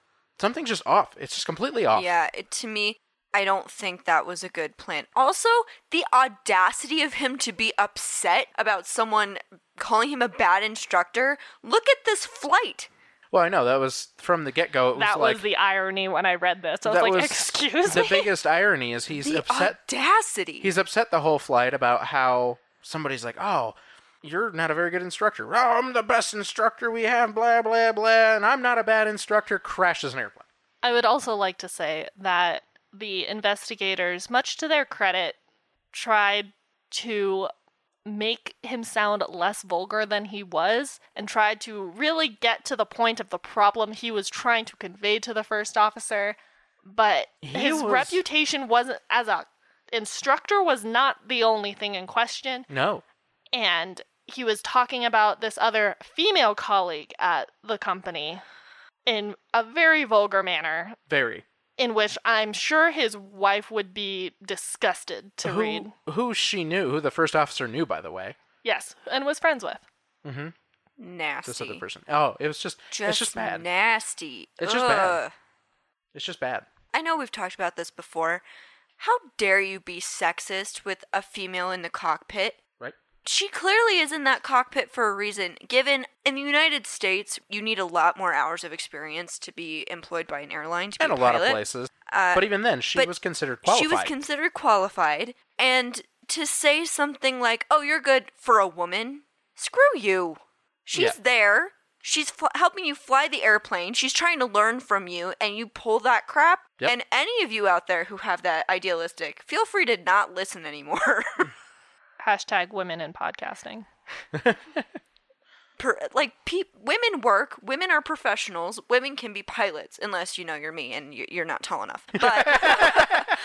S1: Something's just off. It's just completely off.
S2: Yeah, it, to me, I don't think that was a good plan. Also, the audacity of him to be upset about someone calling him a bad instructor. Look at this flight.
S1: Well, I know that was from the get go. It was
S3: That
S1: like
S3: was the irony when I read this. I was
S1: that
S3: like,
S1: was
S3: excuse
S1: the
S3: me?
S1: The biggest irony is he's
S2: The
S1: upset.
S2: audacity.
S1: He's upset the whole flight about how somebody's like, "Oh, you're not a very good instructor. Oh, I'm the best instructor we have." Blah blah blah. And I'm not a bad instructor. Crashes an airplane.
S3: I would also like to say that the investigators, much to their credit, tried to make him sound less vulgar than he was and tried to really get to the point of the problem he was trying to convey to the first officer. But
S1: He
S3: his
S1: was-
S3: reputation wasn't as a instructor was not the only thing in question
S1: No.
S3: and he was talking about this other female colleague at the company in a very vulgar manner
S1: Very.
S3: In which I'm sure his wife would be disgusted to
S1: who,
S3: read.
S1: Who she knew, who the first officer knew, by the way.
S3: Yes, and was friends with. Mm-hmm.
S2: nasty.
S1: This other person. Oh, it was just,
S2: Just
S1: it's just bad.
S2: nasty.
S1: It's just bad. It's just bad.
S2: I know we've talked about this before. How dare you be sexist with a female in the cockpit? She clearly is in that cockpit for a reason. Given in the United States, you need a lot more hours of experience to be employed by an airline to
S1: And a
S2: be
S1: lot of places.
S2: Uh,
S1: but even then, she was considered qualified.
S2: She was considered qualified, and to say something like, "Oh, you're good for a woman," screw you. She's
S1: Yeah.
S2: there. She's fl- helping you fly the airplane. She's trying to learn from you, and you pull that crap.
S1: Yep.
S2: And any of you out there who have that idealistic, feel free to not listen anymore. *laughs*
S3: Hashtag women in podcasting. *laughs*
S2: per- like pe- women work women are professionals women can be pilots unless you know you're me and you- you're not tall enough but *laughs*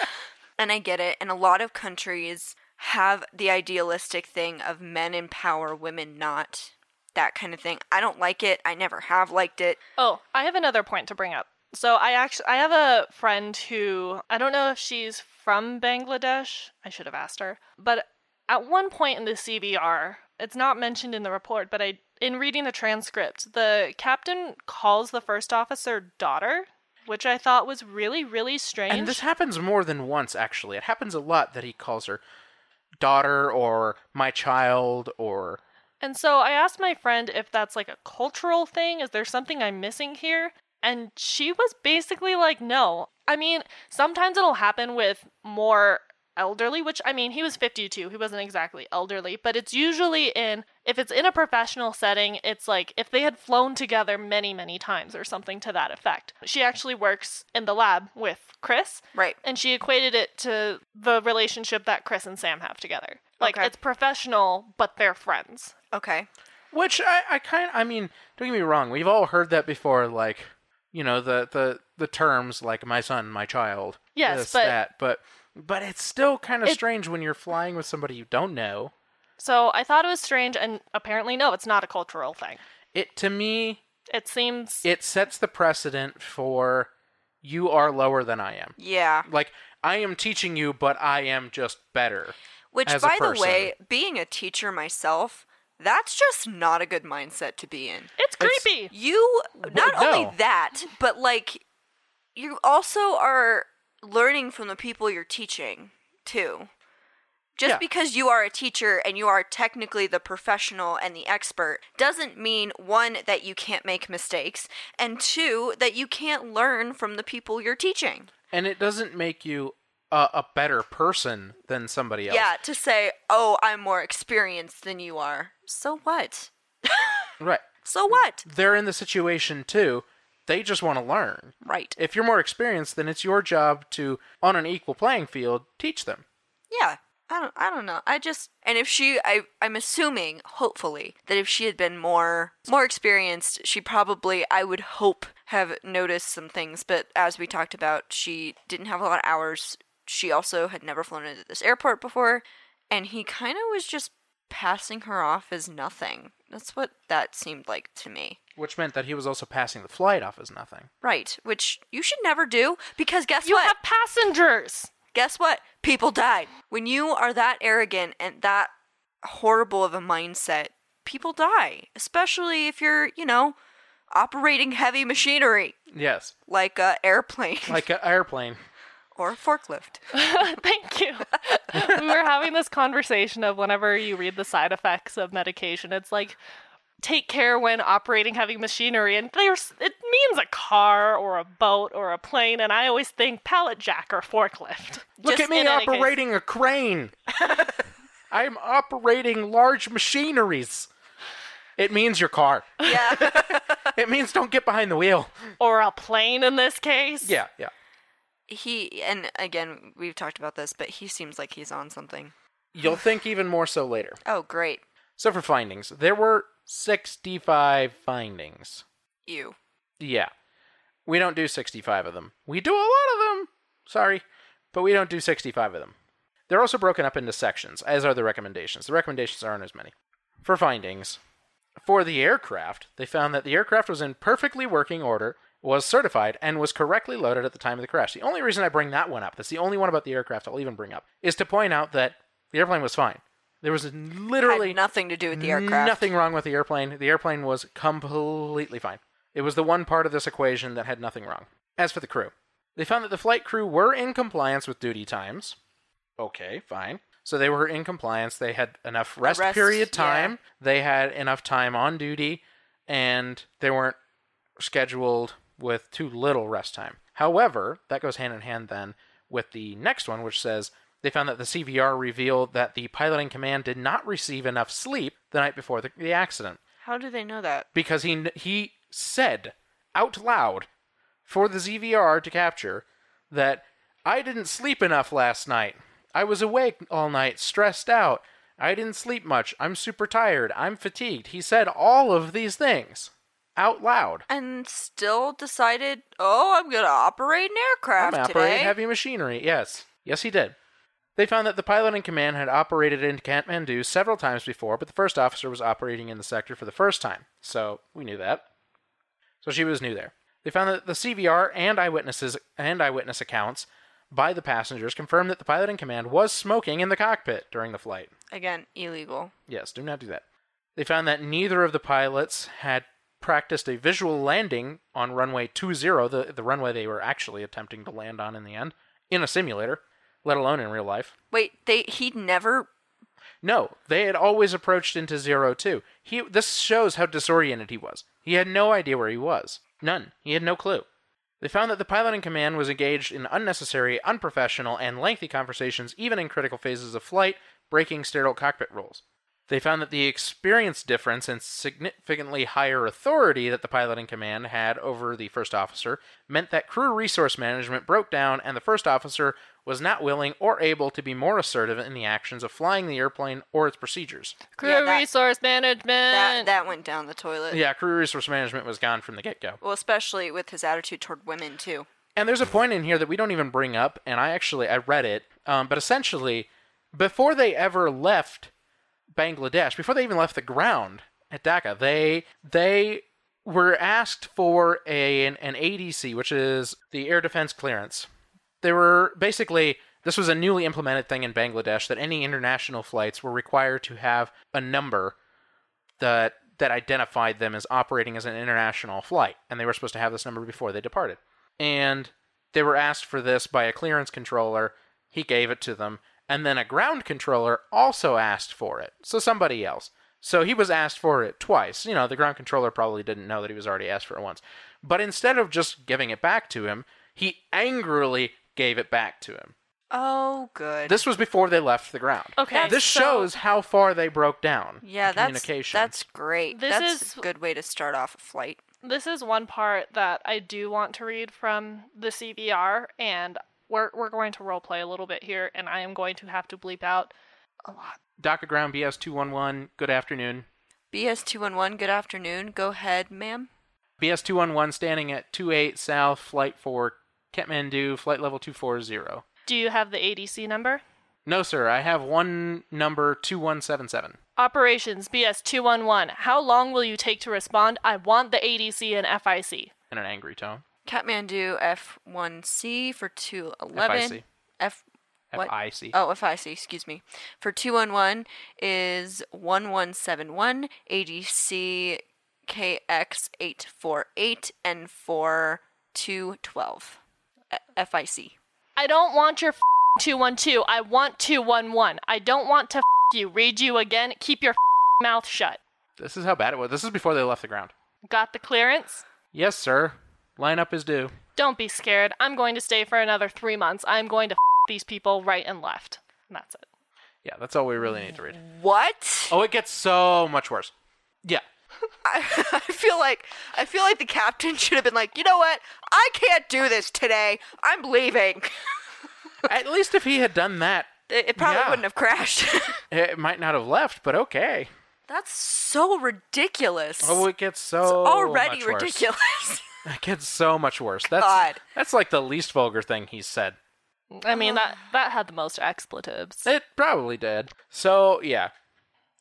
S2: and i get it and a lot of countries have the idealistic thing of men in power women not that kind of thing i don't like it i never have liked it
S3: Oh, I have another point to bring up. So I actually I have a friend who I don't know if she's from Bangladesh. I should have asked her. But at one point in the CVR, it's not mentioned in the report, but I in reading the transcript, the captain calls the first officer daughter, which I thought was really really strange.
S1: And this happens more than once, actually. It happens a lot that he calls her daughter or my child or.
S3: And so I asked my friend if that's like a cultural thing. Is there something I'm missing here? And she was basically like, no. I mean, sometimes it'll happen with more elderly, which I mean, he was 52. He wasn't exactly elderly, but it's usually in, if it's in a professional setting, it's like if they had flown together many, many times or something to that effect. She actually works in the lab with Chris.
S2: Right.
S3: And she equated it to the relationship that Chris and Sam have together. Like,
S2: Okay.
S3: it's professional, but they're friends.
S2: okay
S1: Which I, I kind I mean, don't get me wrong. We've all heard that before, like, you know, the, the, the terms like my son, my child.
S3: Yes,
S1: this,
S3: but-
S1: that. But, but it's still kind of
S3: It-
S1: strange when you're flying with somebody you don't know.
S3: So I thought it was strange, and apparently, no, it's not a cultural thing.
S1: It, to me,
S3: It seems.
S1: it sets the precedent for you are lower than I am.
S2: yeah
S1: Like, I am teaching you, but I am just better.
S2: which
S1: as a
S2: by the way being a teacher myself that's just not a good mindset to be in
S3: it's
S1: it's-
S3: creepy.
S2: you not
S1: no.
S2: only that but like you also are learning from the people you're teaching too just
S1: Yeah.
S2: because you are a teacher and you are technically the professional and the expert doesn't mean one that you can't make mistakes and two that you can't learn from the people you're teaching
S1: And it doesn't make you a, a better person than somebody else.
S2: yeah to say oh i'm more experienced than you are so what *laughs*
S1: Right.
S2: So what?
S1: They're in the situation too. They just want to learn.
S2: Right.
S1: If you're more experienced, then it's your job to, on an equal playing field, teach them.
S2: Yeah. I don't I don't know. I just and if she I I'm assuming, hopefully, that if she had been more more experienced, she probably I would hope have noticed some things, but as we talked about, she didn't have a lot of hours. She also had never flown into this airport before, and he kind of was just passing her off as nothing. That's what that seemed like to me.
S1: Which meant that he was also passing the flight off as nothing.
S2: Right, which you should never do because guess
S3: You
S2: what?
S3: You have passengers.
S2: guess what? People died. When you are that arrogant and that horrible of a mindset, people die. Especially if you're, you know, operating heavy machinery
S1: Yes.
S2: like a airplane
S1: Like an airplane.
S2: Or forklift. *laughs*
S3: Thank you. we were having this conversation of whenever you read the side effects of medication, it's like take care when operating heavy machinery and there's it means a car or a boat or a plane and I always think pallet jack or forklift.
S1: Look
S3: Just
S1: at me
S3: in case.
S1: operating a crane. *laughs* I'm operating large machineries. It means your car.
S2: Yeah. *laughs*
S1: It means don't get behind the wheel.
S3: or a plane in this case.
S1: Yeah, yeah.
S2: He and again, we've talked about this, but he seems like he's on something.
S1: You'll *sighs* think even more so later.
S2: Oh, great.
S1: So for findings, there were 65 findings.
S2: You.
S1: Yeah. We don't do 65 of them. We do a lot of them. Sorry, but we don't do 65 of them. They're also broken up into sections, as are the recommendations. The recommendations aren't as many. For findings, for the aircraft, they found that the aircraft was in perfectly working order, was certified, and was correctly loaded at the time of the crash. The only reason I bring that one up, that's the only one about the aircraft I'll even bring up, is to point out that the airplane was fine. There was literally
S2: Had nothing to do with the aircraft.
S1: Nothing wrong with the airplane. The airplane was completely fine. It was the one part of this equation that had nothing wrong. As for the crew, they found that the flight crew were in compliance with duty times. Okay, fine. So they were in compliance. They had enough rest,
S2: rest,
S1: period
S2: yeah.
S1: time. They had enough time on duty, and they weren't scheduled with too little rest time. However, that goes hand in hand then with the next one, which says they found that the CVR revealed that the pilot in command did not receive enough sleep the night before the, the accident
S2: How do they know that?
S1: because he he said out loud for the CVR to capture that I didn't sleep enough last night. I was awake all night, stressed out. I didn't sleep much. I'm super tired. I'm fatigued. He said all of these things out loud.
S2: And still decided, oh, I'm gonna operate an aircraft
S1: I'm operating
S2: today.
S1: heavy machinery. Yes. Yes, he did. They found that the pilot in command had operated in Kathmandu several times before, but the first officer was operating in the sector for the first time. So we knew that. So she was new there. They found that the CVR and eyewitnesses and eyewitness accounts by the passengers confirmed that the pilot in command was smoking in the cockpit during the flight.
S2: Again, illegal.
S1: Yes, do not do that. They found that neither of the pilots had practiced a visual landing on runway 20, the, the runway they were actually attempting to land on in the end, in a simulator, let alone in real life.
S2: Wait, they he'd never
S1: No, they had always approached into zero two. He this shows how disoriented he was. He had no idea where he was. None. He had no clue. They found that the pilot in command was engaged in unnecessary, unprofessional, and lengthy conversations even in critical phases of flight, breaking sterile cockpit rules. They found that the experience difference and significantly higher authority that the pilot in command had over the first officer meant that crew resource management broke down and the first officer was not willing or able to be more assertive in the actions of flying the airplane or its procedures.
S3: Crew
S2: Yeah, that-
S3: resource management.
S2: that that went down the toilet.
S1: Yeah, crew resource management was gone from the get go.
S2: Well, especially with his attitude toward women too.
S1: And there's a point in here that we don't even bring up, and I actually I read it, um, but essentially, before they ever left Bangladesh, before they even left the ground at Dhaka, they they were asked for a an, an ADC, which is the air defense clearance. They were basically this was a newly implemented thing in Bangladesh that any international flights were required to have a number that that identified them as operating as an international flight, and they were supposed to have this number before they departed. And they were asked for this by a clearance controller. He gave it to them, and then a ground controller also asked for it. So somebody else. So he was asked for it twice. You know, the ground controller probably didn't know that he was already asked for it once. But instead of just giving it back to him, he angrily gave it back to him.
S2: Oh, good.
S1: This was before they left the ground.
S3: Okay,
S1: This
S3: so-
S1: shows how far they broke down.
S2: yeah,
S1: in
S2: that's
S1: communication.
S2: that's great.
S3: This
S2: that's
S3: is-
S2: a good way to start off a flight.
S3: This is one part that I do want to read from the CVR, and we're we're going to roleplay a little bit here, and I am going to have to bleep out a lot.
S1: Dhaka ground BS two one one. Good afternoon.
S2: BS two one one. Good afternoon. Go ahead, ma'am.
S1: BS two one one standing at two eight south, flight Four Kathmandu, flight level two four zero.
S3: Do you have the ADC number?
S1: No, sir. I have one number two one seven seven.
S3: Operations BS two one one. How long will you take to respond? I want the ADC and FIC.
S1: In an angry tone.
S2: Kathmandu FIC for 211.
S1: FIC.
S2: F what?
S1: FIC.
S2: Oh, FIC, excuse me. For 211 is 1171 ADC KX848 and for 212 F- FIC.
S3: I don't want your 212. I want 211. I don't want to f- you. Read you again. Keep your mouth shut.
S1: This is how bad it was. This is before they left the ground.
S3: Got the clearance?
S1: Yes, sir. Lineup is due.
S3: Don't be scared. I'm going to stay for another three months. I'm going to f- these people right and left. And that's it.
S1: Yeah, that's all we really need to read.
S2: What?
S1: Oh, it gets so much worse. Yeah. *laughs*
S2: I, I feel like I feel like the captain should have been like, you know what? I can't do this today. I'm leaving. *laughs*
S1: At least if he had done that,
S2: It it probably
S1: Yeah.
S2: wouldn't have crashed. *laughs*
S1: it might not have left, but okay.
S2: That's so ridiculous.
S1: Oh, it gets so
S2: it's already
S1: much worse.
S2: ridiculous.
S1: It gets so much worse. That's
S2: God.
S1: that's like the least vulgar thing he's said.
S3: I mean, that, that had the most expletives.
S1: It probably did. So yeah,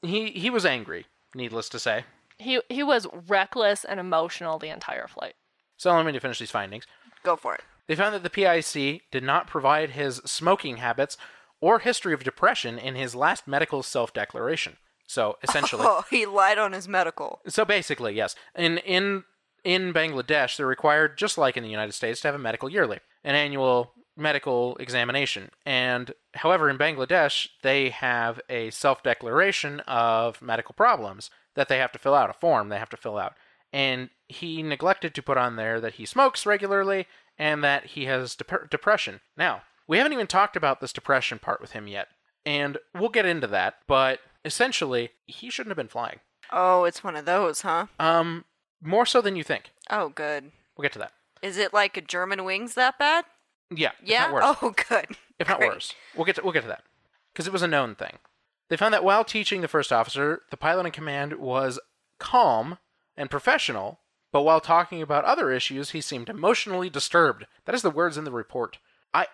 S1: he he was angry. Needless to say.
S3: He, he was reckless and emotional the entire flight.
S1: So let me to finish these findings.
S2: Go for it.
S1: They found that the PIC did not provide his smoking habits or history of depression in his last medical self-declaration. So essentially, *laughs*
S2: Oh, he lied on his medical.
S1: So basically, yes. In in in Bangladesh, they're required, just like in the United States, to have a medical yearly, an annual medical examination. And however, in Bangladesh, they have a self-declaration of medical problems that they have to fill out, a form they have to fill out. And he neglected to put on there that he smokes regularly and that he has dep- depression. Now, we haven't even talked about this depression part with him yet, and we'll get into that. But essentially, he shouldn't have been flying.
S2: Oh, it's one of those, huh?
S1: Um, more so than you think.
S2: Oh, good.
S1: We'll get to that.
S2: Is it like a Germanwings that bad?
S1: Yeah.
S2: Yeah. Oh, good.
S1: if not
S2: Great.
S1: worse. We'll get to, we'll get to that because it was a known thing. They found that while teaching the first officer, the pilot in command was calm and professional, but while talking about other issues, he seemed emotionally disturbed. That is the words in the report. I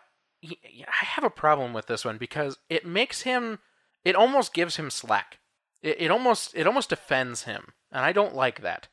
S1: I have a problem with this one because it makes him it almost gives him slack. It, it almost it almost defends him, and I don't like that.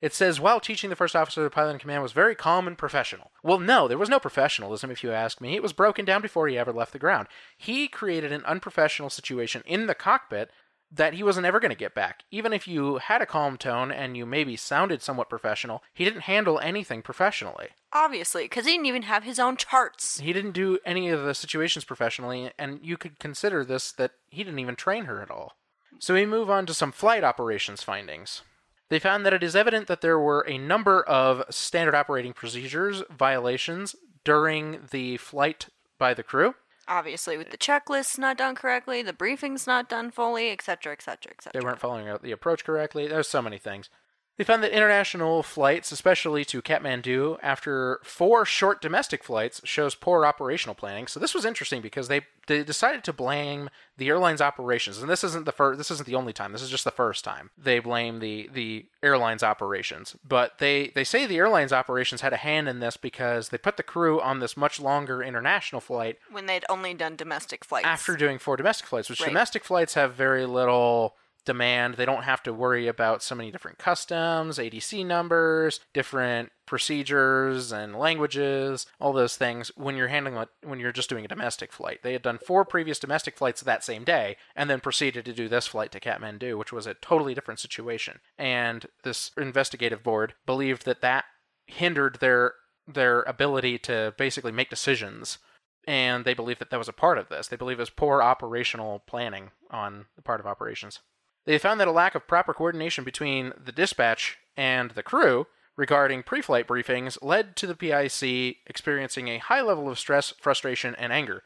S1: It says, while teaching the first officer, the pilot in command was very calm and professional. Well, no, there was no professionalism, if you ask me. It was broken down before he ever left the ground. He created an unprofessional situation in the cockpit that he wasn't ever going to get back. Even if you had a calm tone and you maybe sounded somewhat professional, he didn't handle anything professionally.
S2: Obviously, because he didn't even have his own charts.
S1: He didn't do any of the situations professionally, and you could consider this that he didn't even train her at all. So we move on to some flight operations findings. They found that it is evident that there were a number of standard operating procedures violations during the flight by the crew.
S2: Obviously, with the checklists not done correctly, the briefings not done fully, etc., etc., etc.
S1: They weren't following out the approach correctly. There's so many things. They found that international flights, especially to Kathmandu, after four short domestic flights, shows poor operational planning. So this was interesting because they they decided to blame the airline's operations, and this isn't the first. This isn't the only time. This is just the first time they blame the the airline's operations. But they they say the airline's operations had a hand in this because they put the crew on this much longer international flight
S2: When they'd only done domestic flights.
S1: after doing four domestic flights, which
S2: Right.
S1: domestic flights have very little demand. They don't have to worry about so many different customs, ADC numbers, different procedures and languages, all those things when you're handling it when you're just doing a domestic flight. They had done four previous domestic flights that same day and then proceeded to do this flight to Kathmandu, which was a totally different situation. And this investigative board believed that that hindered their their ability to basically make decisions and they believe that that was a part of this. They believe it was poor operational planning on the part of operations. They found that a lack of proper coordination between the dispatch and the crew regarding pre flight briefings led to the PIC experiencing a high level of stress, frustration, and anger.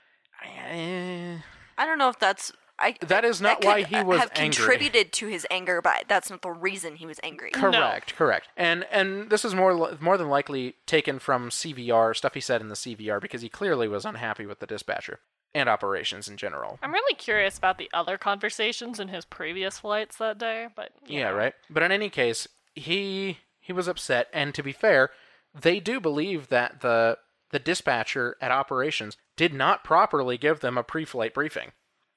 S2: I don't know if that's. I,
S1: That is not
S2: could
S1: why he was
S2: have
S1: angry.
S2: contributed to his anger, but that's not the reason he was angry.
S1: Correct, correct. And and this is more more than likely taken from CVR stuff he said in the CVR because he clearly was unhappy with the dispatcher and operations in general.
S3: I'm really curious about the other conversations in his previous flights that day, but you
S1: Yeah, right. But in any case, he he was upset, and to be fair, they do believe that the the dispatcher at operations did not properly give them a pre-flight briefing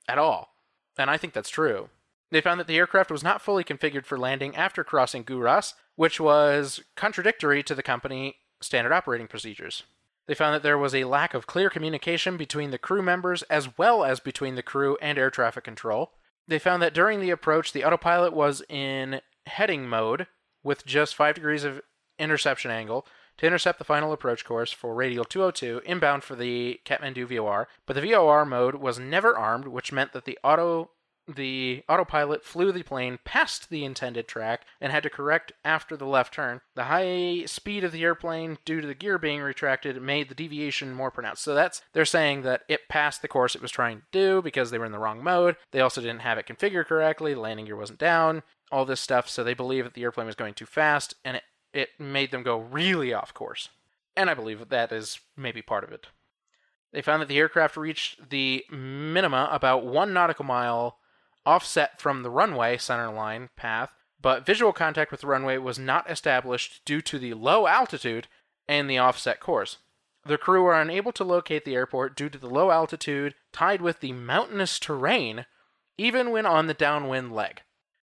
S1: at all, and I think that's true. They found that the aircraft was not fully configured for landing after crossing Guras, which was contradictory to the company standard operating procedures. They found that there was a lack of clear communication between the crew members as well as between the crew and air traffic control. They found that during the approach, the autopilot was in heading mode with just 5 degrees of interception angle to intercept the final approach course for radial 202 inbound for the Kathmandu VOR, but the VOR mode was never armed, which meant that the auto the autopilot flew the plane past the intended track and had to correct after the left turn. The high speed of the airplane, due to the gear being retracted, made the deviation more pronounced. So that's they're saying that it passed the course it was trying to do because they were in the wrong mode. They also didn't have it configured correctly. The landing gear wasn't down. All this stuff. So they believe that the airplane was going too fast, and it it made them go really off course. And I believe that that is maybe part of it. They found that the aircraft reached the minima about one nautical mile offset from the runway centerline path, but visual contact with the runway was not established due to the low altitude and the offset course. The crew were unable to locate the airport due to the low altitude tied with the mountainous terrain, even when on the downwind leg.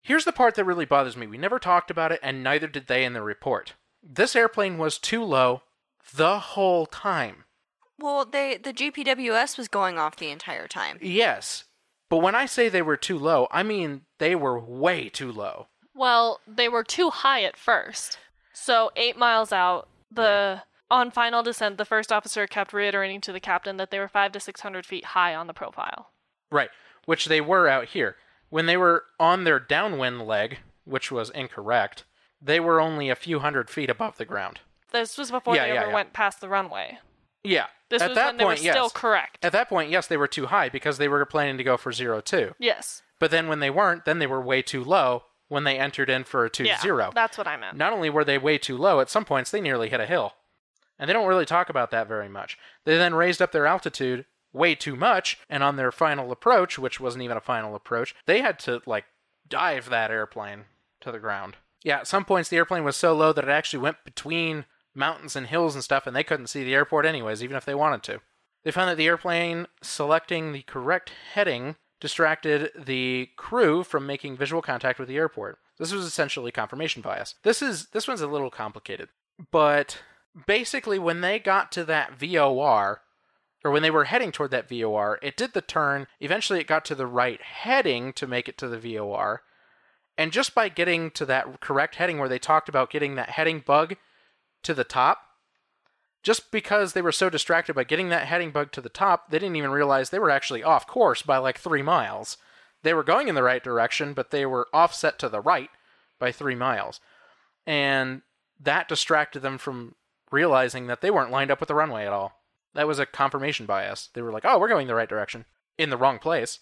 S1: Here's the part that really bothers me. We never talked about it, and neither did they in the report. This airplane was too low the whole time.
S2: Well, they the GPWS was going off the entire time.
S1: Yes, but when I say they were too low, I mean they were way too low.
S3: Well, they were too high at first. So, eight miles out, the on final descent, the first officer kept reiterating to the captain that they were five to six hundred feet high on the profile.
S1: Right, which they were out here. When they were on their downwind leg, which was incorrect, they were only a few hundred feet above the ground.
S3: This was before
S1: Yeah,
S3: they
S1: yeah,
S3: ever
S1: yeah.
S3: went past the runway.
S1: Yeah.
S3: This
S1: at
S3: was
S1: that
S3: when they
S1: point,
S3: were
S1: yes.
S3: still correct.
S1: At that point, yes, they were too high because they were planning to go for zero two.
S3: yes.
S1: But then when they weren't, then they were way too low when they entered in for a two
S3: Yeah.
S1: zero.
S3: That's what I meant.
S1: Not only were they way too low, at some points they nearly hit a hill. And they don't really talk about that very much. They then raised up their altitude way too much, and on their final approach, which wasn't even a final approach, they had to, like, dive that airplane to the ground. Yeah, at some points the airplane was so low that it actually went between mountains and hills and stuff, and they couldn't see the airport anyways, even if they wanted to. They found that the airplane selecting the correct heading distracted the crew from making visual contact with the airport. This was essentially confirmation bias. This is this one's a little complicated, but basically when they got to that VOR or when they were heading toward that VOR, it did the turn. Eventually it got to the right heading to make it to the VOR. And just by getting to that correct heading where they talked about getting that heading bug to the top, just because they were so distracted by getting that heading bug to the top, they didn't even realize they were actually off course by like three miles. They were going in the right direction, but they were offset to the right by three miles. And that distracted them from realizing that they weren't lined up with the runway at all. That was a confirmation bias. They were like, oh, we're going the right direction, in the wrong place.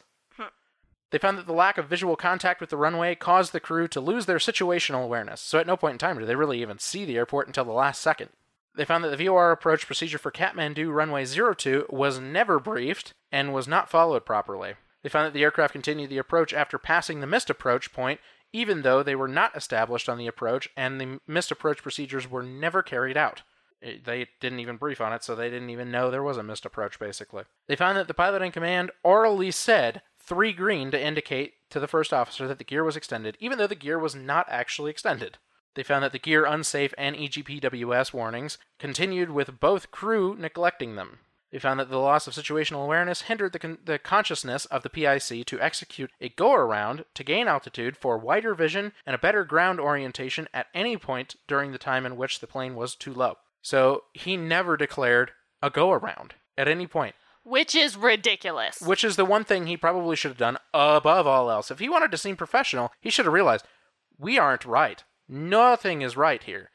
S1: They found that the lack of visual contact with the runway caused the crew to lose their situational awareness, so at no point in time did they really even see the airport until the last second. They found that the VOR approach procedure for Kathmandu runway 02 was never briefed and was not followed properly. They found that the aircraft continued the approach after passing the missed approach point, even though they were not established on the approach and the missed approach procedures were never carried out. It- they didn't even brief on it, so they didn't even know there was a missed approach, basically. They found that the pilot in command orally said three green to indicate to the first officer that the gear was extended, even though the gear was not actually extended. They found that the gear unsafe and EGPWS warnings continued with both crew neglecting them. They found that the loss of situational awareness hindered the, con- the consciousness of the PIC to execute a go around to gain altitude for wider vision and a better ground orientation at any point during the time in which the plane was too low. So he never declared a go around at any point,
S3: Which is ridiculous.
S1: which is the one thing he probably should have done above all else. If he wanted to seem professional, he should have realized we aren't right. Nothing is right here.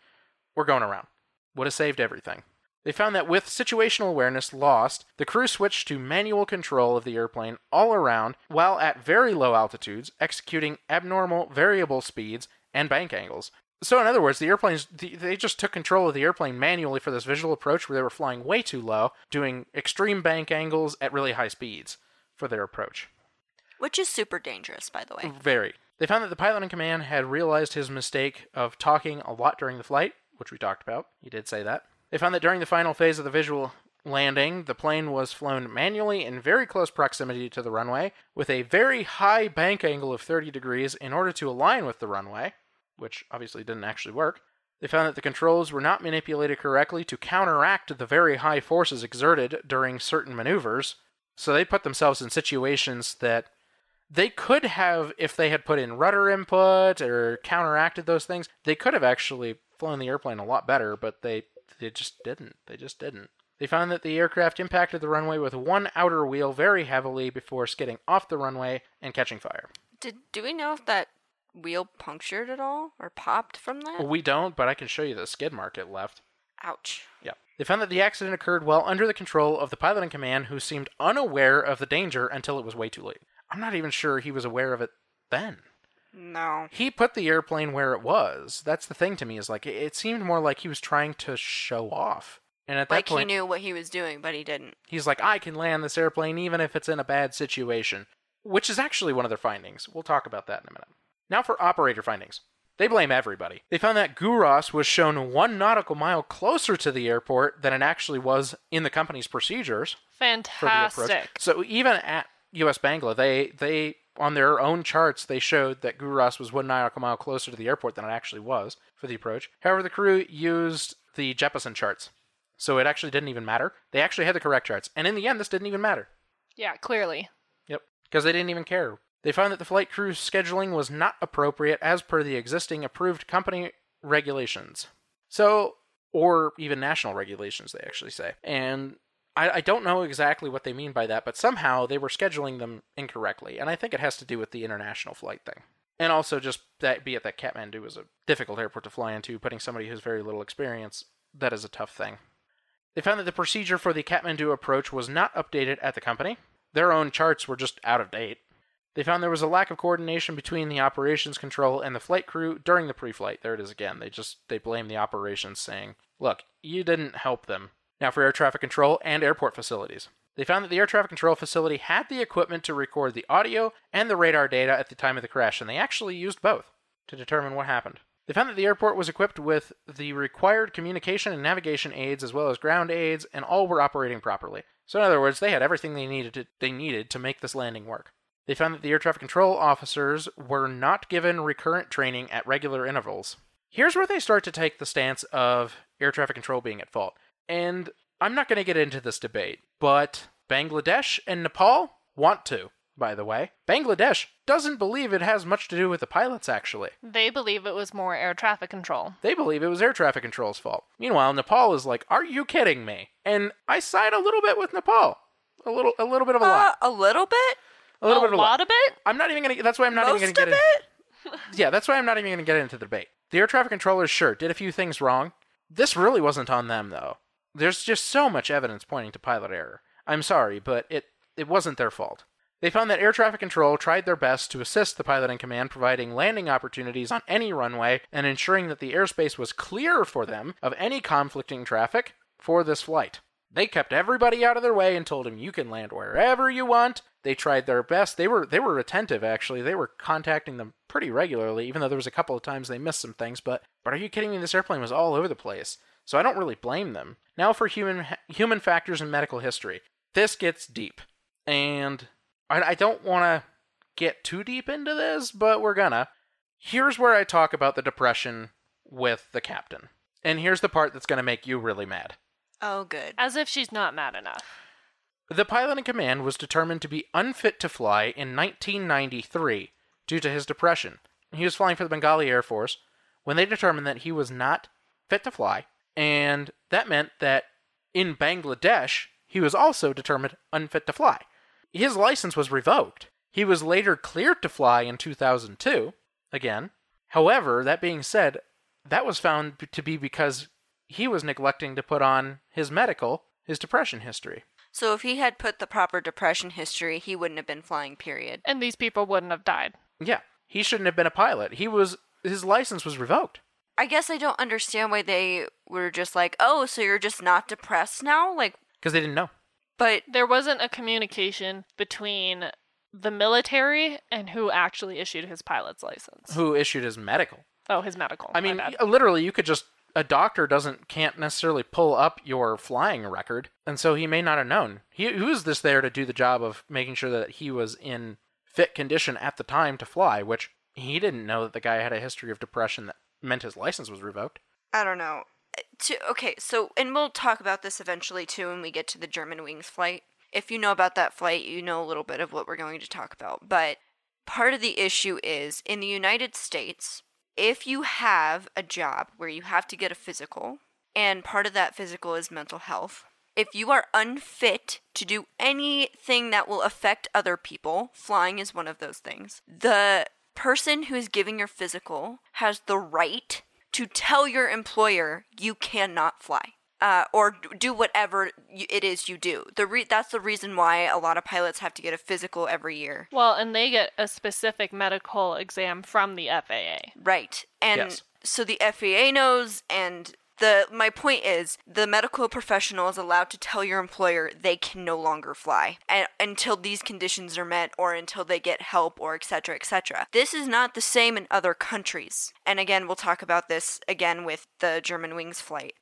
S1: We're going around. Would have saved everything. They found that with situational awareness lost, the crew switched to manual control of the airplane all around while at very low altitudes, executing abnormal variable speeds and bank angles. So, in other words, the airplanes they just took control of the airplane manually for this visual approach where they were flying way too low, doing extreme bank angles at really high speeds for their approach.
S2: Which is super dangerous, by the way.
S1: Very. They found that the pilot in command had realized his mistake of talking a lot during the flight, which we talked about. He did say that. They found that during the final phase of the visual landing, the plane was flown manually in very close proximity to the runway with a very high bank angle of 30 degrees in order to align with the runway, which obviously didn't actually work. They found that the controls were not manipulated correctly to counteract the very high forces exerted during certain maneuvers, so they put themselves in situations that they could have, if they had put in rudder input or counteracted those things, they could have actually flown the airplane a lot better, but they they just didn't. They just didn't. They found that the aircraft impacted the runway with one outer wheel very heavily before skidding off the runway and catching fire.
S2: Did do we know if that wheel punctured at all or popped from that?
S1: We don't, but I can show you the skid mark it left.
S2: Ouch.
S1: Yeah. They found that the accident occurred while under the control of the pilot in command who seemed unaware of the danger until it was way too late. I'm not even sure he was aware of it then.
S2: No.
S1: He put the airplane where it was. That's the thing to me is like it- it seemed more like he was trying to show off. And at that
S2: Like
S1: point
S2: he knew what he was doing, but he didn't.
S1: he's like I can land this airplane even if it's in a bad situation, which is actually one of their findings. We'll talk about that in a minute. Now for operator findings. They blame everybody. They found that Guras was shown one nautical mile closer to the airport than it actually was in the company's procedures for the approach.
S3: Fantastic.
S1: So even at US Bangla, they they on their own charts they showed that Guras was one nautical mile closer to the airport than it actually was for the approach. However, the crew used the Jeppesen charts, so it actually didn't even matter. They actually had the correct charts, and in the end, this didn't even matter.
S3: Yeah, clearly.
S1: Yep, because they didn't even care. They found that the flight crew scheduling was not appropriate as per the existing approved company regulations. So, or even national regulations, they actually say. And I, I don't know exactly what they mean by that, but somehow they were scheduling them incorrectly. And I think it has to do with the international flight thing. And also just that, be it that Kathmandu is a difficult airport to fly into, putting somebody who has very little experience, that is a tough thing. They found that the procedure for the Kathmandu approach was not updated at the company. Their own charts were just out of date. They found there was a lack of coordination between the operations control and the flight crew during the pre-flight. There it is again. They just they blame the operations saying, "Look, you didn't help them." Now for air traffic control and airport facilities. They found that the air traffic control facility had the equipment to record the audio and the radar data at the time of the crash, and they actually used both to determine what happened. They found that the airport was equipped with the required communication and navigation aids as well as ground aids, and all were operating properly. So in other words, they had everything they needed to, they needed to make this landing work. They found that the air traffic control officers were not given recurrent training at regular intervals. Here's where they start to take the stance of air traffic control being at fault. And I'm not going to get into this debate, but Bangladesh and Nepal want to, by the way. Bangladesh doesn't believe it has much to do with the pilots, actually.
S3: They believe it was more air traffic control.
S1: They believe it was air traffic control's fault. Meanwhile, Nepal is like, "Are you kidding me?" And I side a little bit with Nepal. A little a little bit of a
S2: Uh,
S1: lot.
S2: a little bit?
S1: A little
S3: a
S1: bit of a lot.
S3: lot of it?
S1: I'm not even going to that's why I'm not
S2: Most
S1: even gonna get
S2: it?
S1: in, *laughs* Yeah, that's why I'm not even going to get into the debate. The air traffic controllers sure did a few things wrong. This really wasn't on them though. There's just so much evidence pointing to pilot error. I'm sorry, but it it wasn't their fault. They found that air traffic control tried their best to assist the pilot in command, providing landing opportunities on any runway and ensuring that the airspace was clear for them of any conflicting traffic for this flight. They kept everybody out of their way and told him you can land wherever you want. They tried their best. They were they were attentive actually. They were contacting them pretty regularly, even though there was a couple of times they missed some things. But but are you kidding me? This airplane was all over the place. So I don't really blame them. Now for human human factors in medical history. This gets deep, and I, I don't want to get too deep into this, but we're gonna. Here's where I talk about the depression with the captain, and here's the part that's gonna make you really mad.
S2: Oh, good.
S3: As if she's not mad enough.
S1: The pilot in command was determined to be unfit to fly in 1993 due to his depression. He was flying for the Bengali Air Force when they determined that he was not fit to fly, and that meant that in Bangladesh, he was also determined unfit to fly. His license was revoked. He was later cleared to fly in 2002, again. However, that being said, that was found to be because he was neglecting to put on his medical, his depression history.
S2: So if he had put the proper depression history, he wouldn't have been flying, period.
S3: And these people wouldn't have died.
S1: Yeah, he shouldn't have been a pilot. He was his license was revoked.
S2: I guess I don't understand why they were just like, oh, so you're just not depressed now? Like,
S1: because they didn't know.
S2: but
S3: There wasn't a communication between the military and who actually issued his pilot's license.
S1: Who issued his medical?
S3: Oh, his medical.
S1: I mean,
S3: bad.
S1: literally, you could just a doctor doesn't can't necessarily pull up your flying record, and so he may not have known. He who is this there to do the job of making sure that he was in fit condition at the time to fly, which he didn't know that the guy had a history of depression that meant his license was revoked.
S2: I don't know. To, okay, so, and we'll talk about this eventually too when we get to the Germanwings flight. If you know about that flight, you know a little bit of what we're going to talk about. But part of the issue is in the United States, if you have a job where you have to get a physical, and part of that physical is mental health, if you are unfit to do anything that will affect other people, flying is one of those things. The person who is giving your physical has the right to tell your employer you cannot fly. Uh, or do whatever it is you do. The re- that's the reason why a lot of pilots have to get a physical every year.
S3: well, and they get a specific medical exam from the FAA.
S2: Right. And
S1: Yes.
S2: so the FAA knows and the my point is the medical professional is allowed to tell your employer they can no longer fly and, until these conditions are met or until they get help or etc etc this is not the same in other countries and again we'll talk about this again with the Germanwings flight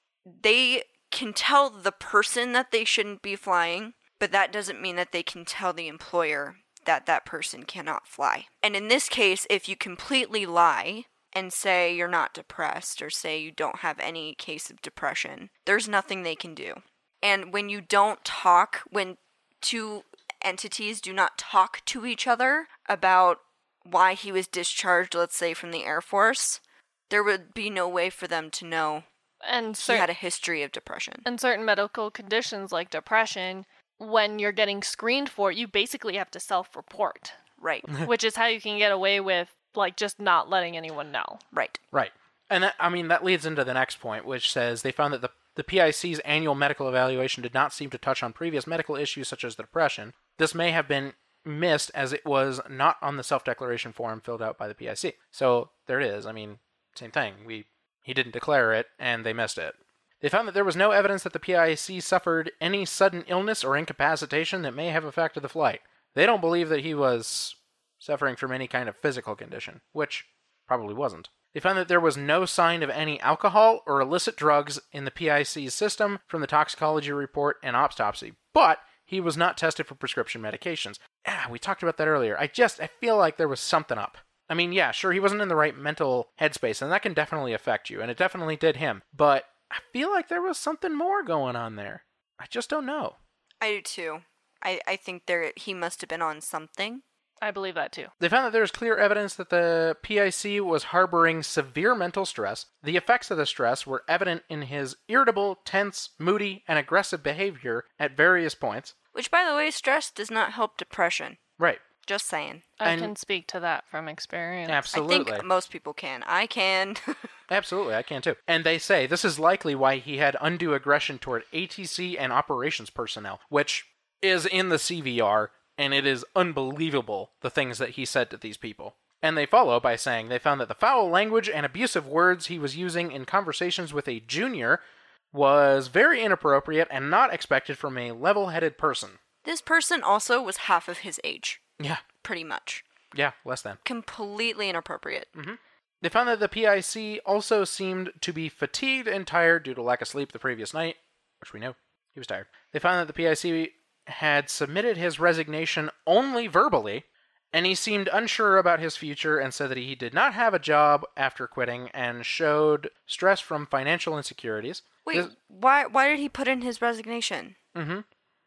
S2: they can tell the person that they shouldn't be flying but that doesn't mean that they can tell the employer that that person cannot fly. And in this case, if you completely lie and say you're not depressed or say you don't have any case of depression, there's nothing they can do. And when you don't talk, when two entities do not talk to each other about why he was discharged, let's say from the Air Force, there would be no way for them to know
S3: And
S2: he
S3: cer-
S2: had a history of depression.
S3: and certain medical conditions like depression, when you're getting screened for it, you basically have to self-report,
S2: Right, *laughs*
S3: which is how you can get away with like just not letting anyone know.
S2: right.
S1: Right. And that, I mean, that leads into the next point, which says they found that the, the PIC's annual medical evaluation did not seem to touch on previous medical issues such as depression. This may have been missed as it was not on the self declaration form filled out by the PIC. So there it is. I mean, same thing. We He didn't declare it, and they missed it. They found that there was no evidence that the PIC suffered any sudden illness or incapacitation that may have affected the flight. They don't believe that he was suffering from any kind of physical condition, which probably wasn't. They found that there was no sign of any alcohol or illicit drugs in the PIC's system from the toxicology report and autopsy, but he was not tested for prescription medications. Ah, we talked about that earlier. I just I feel like there was something up. I mean, yeah, sure, he wasn't in the right mental headspace, and that can definitely affect you, and it definitely did him. But I feel like there was something more going on there. I just don't know.
S2: I do too. I, I think there he must have been on something.
S3: I believe that too.
S1: They found that there is clear evidence that the PIC was harboring severe mental stress. The effects of the stress were evident in his irritable, tense, moody, and aggressive behavior at various points.
S2: Which, by the way, stress does not help depression.
S1: Right.
S2: Just saying.
S3: I
S1: And-
S3: can speak to that from experience.
S1: Absolutely.
S2: I think most people can. I can. *laughs*
S1: Absolutely, I can too. And they say this is likely why he had undue aggression toward ATC and operations personnel, which is in the CVR, and it is unbelievable the things that he said to these people. And they follow by saying they found that the foul language and abusive words he was using in conversations with a junior was very inappropriate and not expected from a level headed person.
S2: this person also was half of his age,
S1: Yeah,
S2: pretty much.
S1: yeah, less than.
S2: Completely inappropriate.
S1: They found that the PIC also seemed to be fatigued and tired due to lack of sleep the previous night, which we know he was tired. They found that the PIC had submitted his resignation only verbally, and he seemed unsure about his future and said that he did not have a job after quitting and showed stress from financial insecurities.
S2: Wait,
S1: This-
S2: why why did he put in his resignation? Mm-hmm.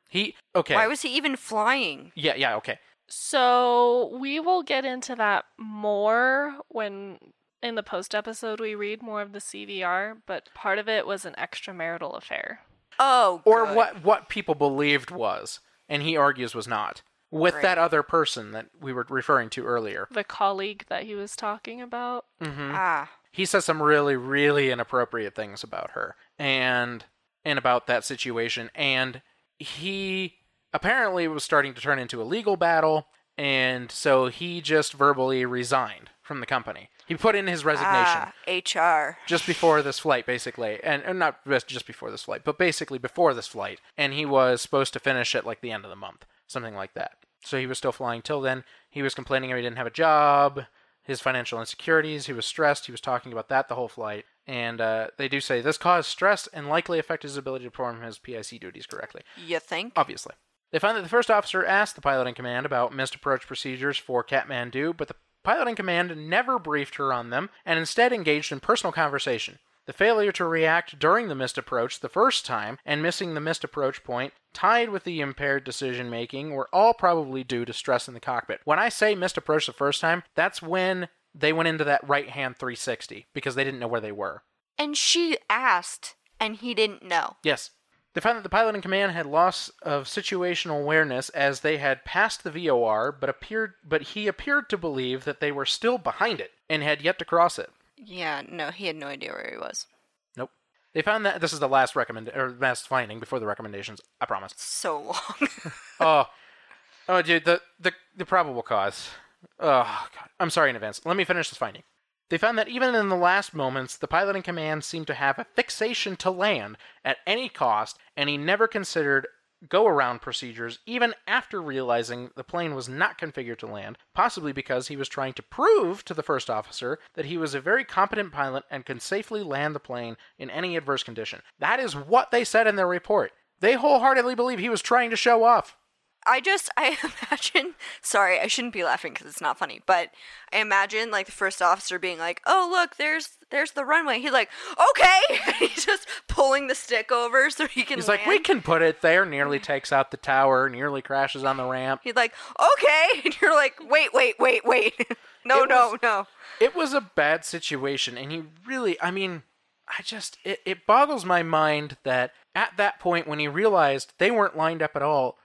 S1: He okay.
S2: Why was he even flying?
S1: yeah, yeah, okay.
S3: So we will get into that more when in the post episode we read more of the CVR, but part of it was an extramarital affair.
S2: Oh,
S1: Or
S2: good.
S1: what what people believed was, and he argues was not. With
S2: Right.
S1: that other person that we were referring to earlier.
S3: The colleague that he was talking about.
S1: Mm-hmm.
S2: Ah,
S1: he says some really, really inappropriate things about her. and and about that situation and he apparently it was starting to turn into a legal battle and so he just verbally resigned from the company. He put in his resignation
S2: Ah, HR.
S1: just before this flight, basically, and, and not just before this flight, but basically before this flight, and he was supposed to finish at like the end of the month, something like that. So he was still flying till then. He was complaining he didn't have a job, his financial insecurities. He was stressed. He was talking about that the whole flight, and uh, they do say this caused stress and likely affected his ability to perform his PIC duties correctly.
S2: You think?
S1: Obviously. They find that the first officer asked the pilot in command about missed approach procedures for Kathmandu, but the pilot in command never briefed her on them and instead engaged in personal conversation. The failure to react during the missed approach the first time and missing the missed approach point, tied with the impaired decision making, were all probably due to stress in the cockpit. When I say missed approach the first time, that's when they went into that right hand 360 because they didn't know where they were.
S2: And she asked, and he didn't know.
S1: Yes. They found that the pilot in command had loss of situational awareness as they had passed the VOR, but appeared but he appeared to believe that they were still behind it and had yet to cross it.
S2: Yeah, no, he had no idea where he was.
S1: Nope. They found that this is the last recommend or last finding before the recommendations. I promise.
S2: So long. *laughs*
S1: oh, oh, dude, the the the probable cause. Oh God, I'm sorry in advance. Let me finish this finding. They found that even in the last moments, the pilot in command seemed to have a fixation to land at any cost, and he never considered go around procedures even after realizing the plane was not configured to land, possibly because he was trying to prove to the first officer that he was a very competent pilot and could safely land the plane in any adverse condition. That is what they said in their report. They wholeheartedly believe he was trying to show off.
S2: I just, *laughs* I imagine, sorry, I shouldn't be laughing because it's not funny, but I imagine like the first officer being like, oh, look, there's, there's the runway. He's like, okay. *laughs* He's just pulling the stick over so he can
S1: He's
S2: land.
S1: like, we can put it there, nearly *laughs* takes out the tower, nearly crashes on the ramp.
S2: He's like, okay. And you're like, wait, wait, wait, wait. no,
S1: It
S2: no,
S1: was-
S2: no.
S1: It was a bad situation, and he really, I mean, I just, it, it boggles my mind that at that point when he realized they weren't lined up at all,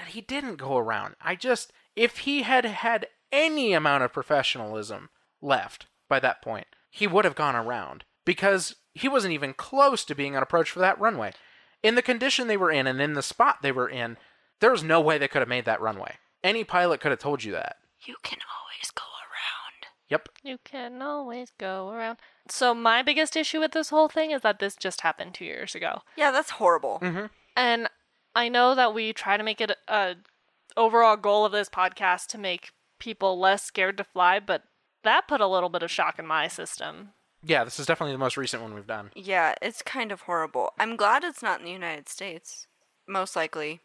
S1: that he didn't go around. I just, if he had had any amount of professionalism left by that point, he would have gone around because he wasn't even close to being on approach for that runway. In the condition they were in and in the spot they were in, there was no way they could have made that runway. Any pilot could have told you that.
S2: You can always go around.
S1: Yep.
S3: You can always go around. So my biggest issue with this whole thing is that this just happened two years ago,
S2: Yeah, that's horrible.
S1: Mm-hmm.
S3: and I know that we try to make it a overall goal of this podcast to make people less scared to fly, but that put a little bit of shock in my system.
S1: Yeah, this is definitely the most recent one we've done.
S2: Yeah, it's kind of horrible. I'm glad it's not in the United States. Most likely,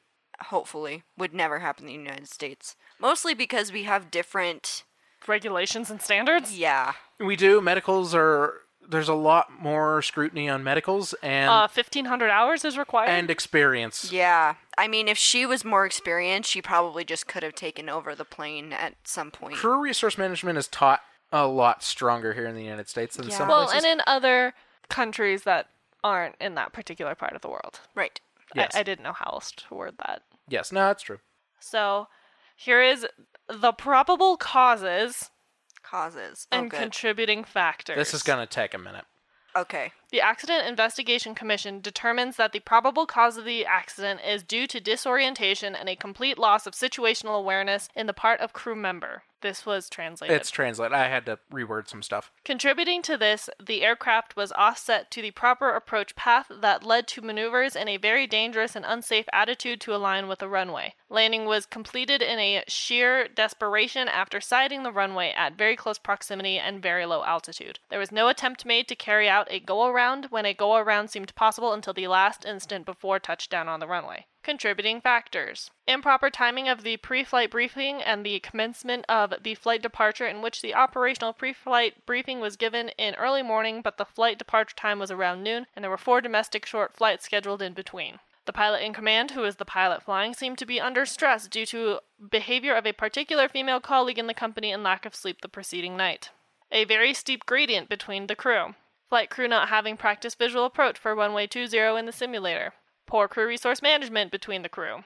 S2: hopefully, would never happen in the United States. Mostly because we have different.
S3: Regulations and standards.
S2: Yeah.
S1: We do. Medicals are. There's a lot more scrutiny on medicals and
S3: Uh, fifteen hundred hours is required.
S1: and experience.
S2: Yeah. I mean, if she was more experienced, she probably just could have taken over the plane at some point.
S1: Crew resource management is taught a lot stronger here in the United States than
S2: Yeah.
S1: some
S3: well,
S1: places.
S3: and in other countries that aren't in that particular part of the world.
S2: Right.
S1: Yes.
S3: I, I didn't know how else to word that.
S1: yes, no, that's true.
S3: So, here is the probable causes
S2: Causes.
S3: Oh, and
S2: oh, good.
S3: contributing factors.
S1: This is gonna take a minute.
S2: okay.
S3: The Accident Investigation Commission determines that the probable cause of the accident is due to disorientation and a complete loss of situational awareness in the part of crew member. This was translated.
S1: It's translated. I had to reword some stuff.
S3: Contributing to this, the aircraft was offset to the proper approach path that led to maneuvers in a very dangerous and unsafe attitude to align with the runway. Landing was completed in a sheer desperation after sighting the runway at very close proximity and very low altitude. There was no attempt made to carry out a go around when a go around seemed possible until the last instant before touchdown on the runway. Contributing factors improper timing of the pre flight briefing and the commencement of the flight departure, in which the operational pre flight briefing was given in early morning, but the flight departure time was around noon, and there were four domestic short flights scheduled in between. The pilot in command, who is the pilot flying, seemed to be under stress due to behavior of a particular female colleague in the company and lack of sleep the preceding night. A very steep gradient between the crew. Flight crew not having practiced visual approach for runway 20 in the simulator. Poor crew resource management between the crew.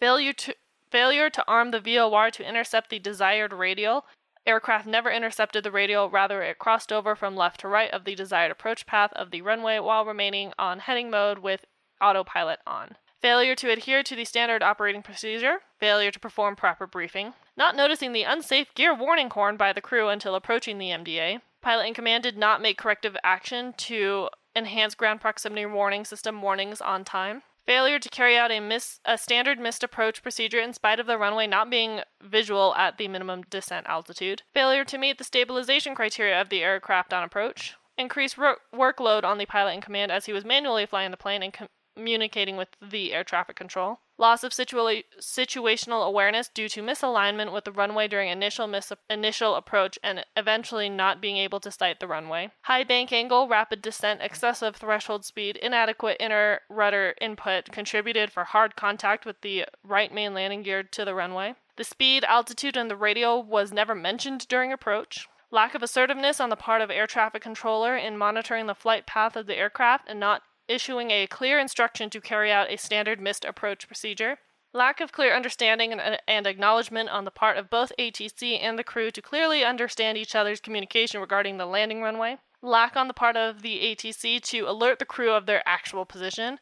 S3: Failure to failure to arm the VOR to intercept the desired radial. aircraft never intercepted the radial, rather, it crossed over from left to right of the desired approach path of the runway while remaining on heading mode with autopilot on. Failure to adhere to the standard operating procedure, failure to perform proper briefing, not noticing the unsafe gear warning horn by the crew until approaching the MDA, pilot in command did not make corrective action to enhance ground proximity warning system warnings on time, Failure to carry out a, miss, a standard missed approach procedure in spite of the runway not being visual at the minimum descent altitude. Failure to meet the stabilization criteria of the aircraft on approach. Increased ro- workload on the pilot in command as he was manually flying the plane and com- communicating with the air traffic control. Loss of situa- situational awareness due to misalignment with the runway during initial mis- initial approach and eventually not being able to sight the runway. High bank angle, rapid descent, excessive threshold speed, inadequate inner rudder input contributed for hard contact with the right main landing gear to the runway. The speed, altitude, and the radio was never mentioned during approach. Lack of assertiveness on the part of air traffic controller in monitoring the flight path of the aircraft and not issuing a clear instruction to carry out a standard missed approach procedure. Lack of clear understanding and, uh, and, acknowledgement on the part of both ATC and the crew to clearly understand each other's communication regarding the landing runway. Lack on the part of the ATC to alert the crew of their actual position.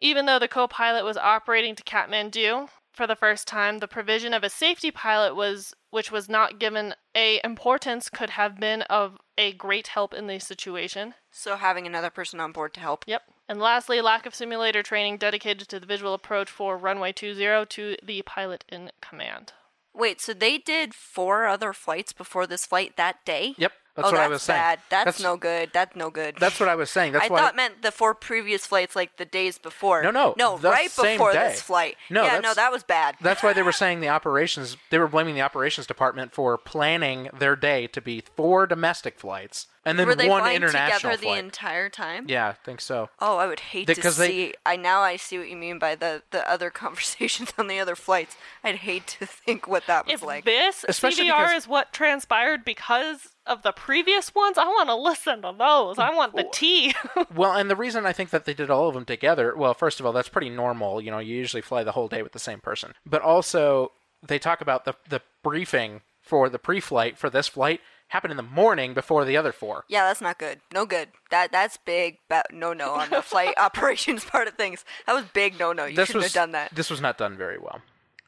S3: Even though the co pilot was operating to Kathmandu, for the first time, the provision of a safety pilot was which was not given a importance could have been of a great help in the situation.
S2: So having another person on board to help.
S3: Yep. And lastly, lack of simulator training dedicated to the visual approach for runway 20 to the pilot in command.
S2: Wait, so they did four other flights before this flight that day?
S1: Yep. That's
S2: oh,
S1: what
S2: that's
S1: I was saying.
S2: bad. That's,
S1: That's-
S2: no good. That's no good.
S1: That's what I was saying. That's
S2: I
S1: why
S2: thought meant the four previous flights, like the days before.
S1: No, no,
S2: no,
S1: the
S2: right
S1: same
S2: before
S1: day.
S2: this flight.
S1: No,
S2: yeah, no, that was bad.
S1: That's why they were saying the operations. They were blaming the operations department for planning their day to be four domestic flights and then
S2: Were they
S1: one
S2: flying
S1: international
S2: together
S1: flight.
S2: the entire time?
S1: yeah, I think so.
S2: Oh, I would hate to
S1: Because they-
S2: see. I now I see what you mean by the the other *laughs* conversations on the other flights. I'd hate to *laughs* think what that was
S3: If
S2: like.
S3: this
S1: Especially
S3: CVR
S1: because-
S3: is what transpired because of the previous ones, I want to listen to those. I want the tea. *laughs*
S1: Well, and the reason I think that they did all of them together, well, first of all, that's pretty normal. You know, you usually fly the whole day with the same person. But also, they talk about the the briefing for the pre-flight for this flight happened in the morning before the other four.
S2: yeah, that's not good. No good. That that's big. Ba- no, no on the flight *laughs* operations part of things. That was big. No, no. You
S1: this
S2: shouldn't
S1: was
S2: have done that.
S1: This was not done very well.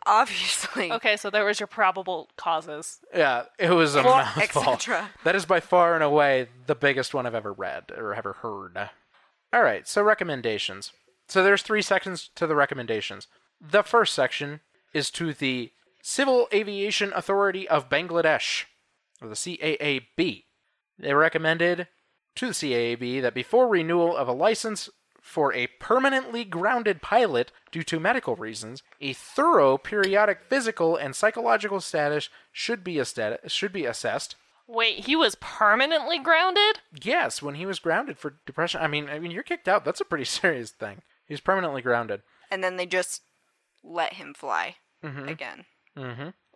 S2: Obviously.
S3: okay, so there was your probable causes.
S1: Yeah, it was a
S2: Well,
S1: mouthful.
S2: etc..
S1: That is by far and away the biggest one I've ever read or ever heard. All right, so recommendations. So there's three sections to the recommendations. The first section is to the Civil Aviation Authority of Bangladesh, or the CAAB. They recommended to the CAAB that before renewal of a license for a permanently grounded pilot due to medical reasons, a thorough periodic physical and psychological status should be, estat- should be assessed.
S3: Wait, he was permanently grounded?
S1: Yes, when he was grounded for depression. I mean, I mean, you're kicked out. That's a pretty *laughs* serious thing. He's permanently grounded.
S2: And then they just let him fly
S1: Mm-hmm.
S2: again.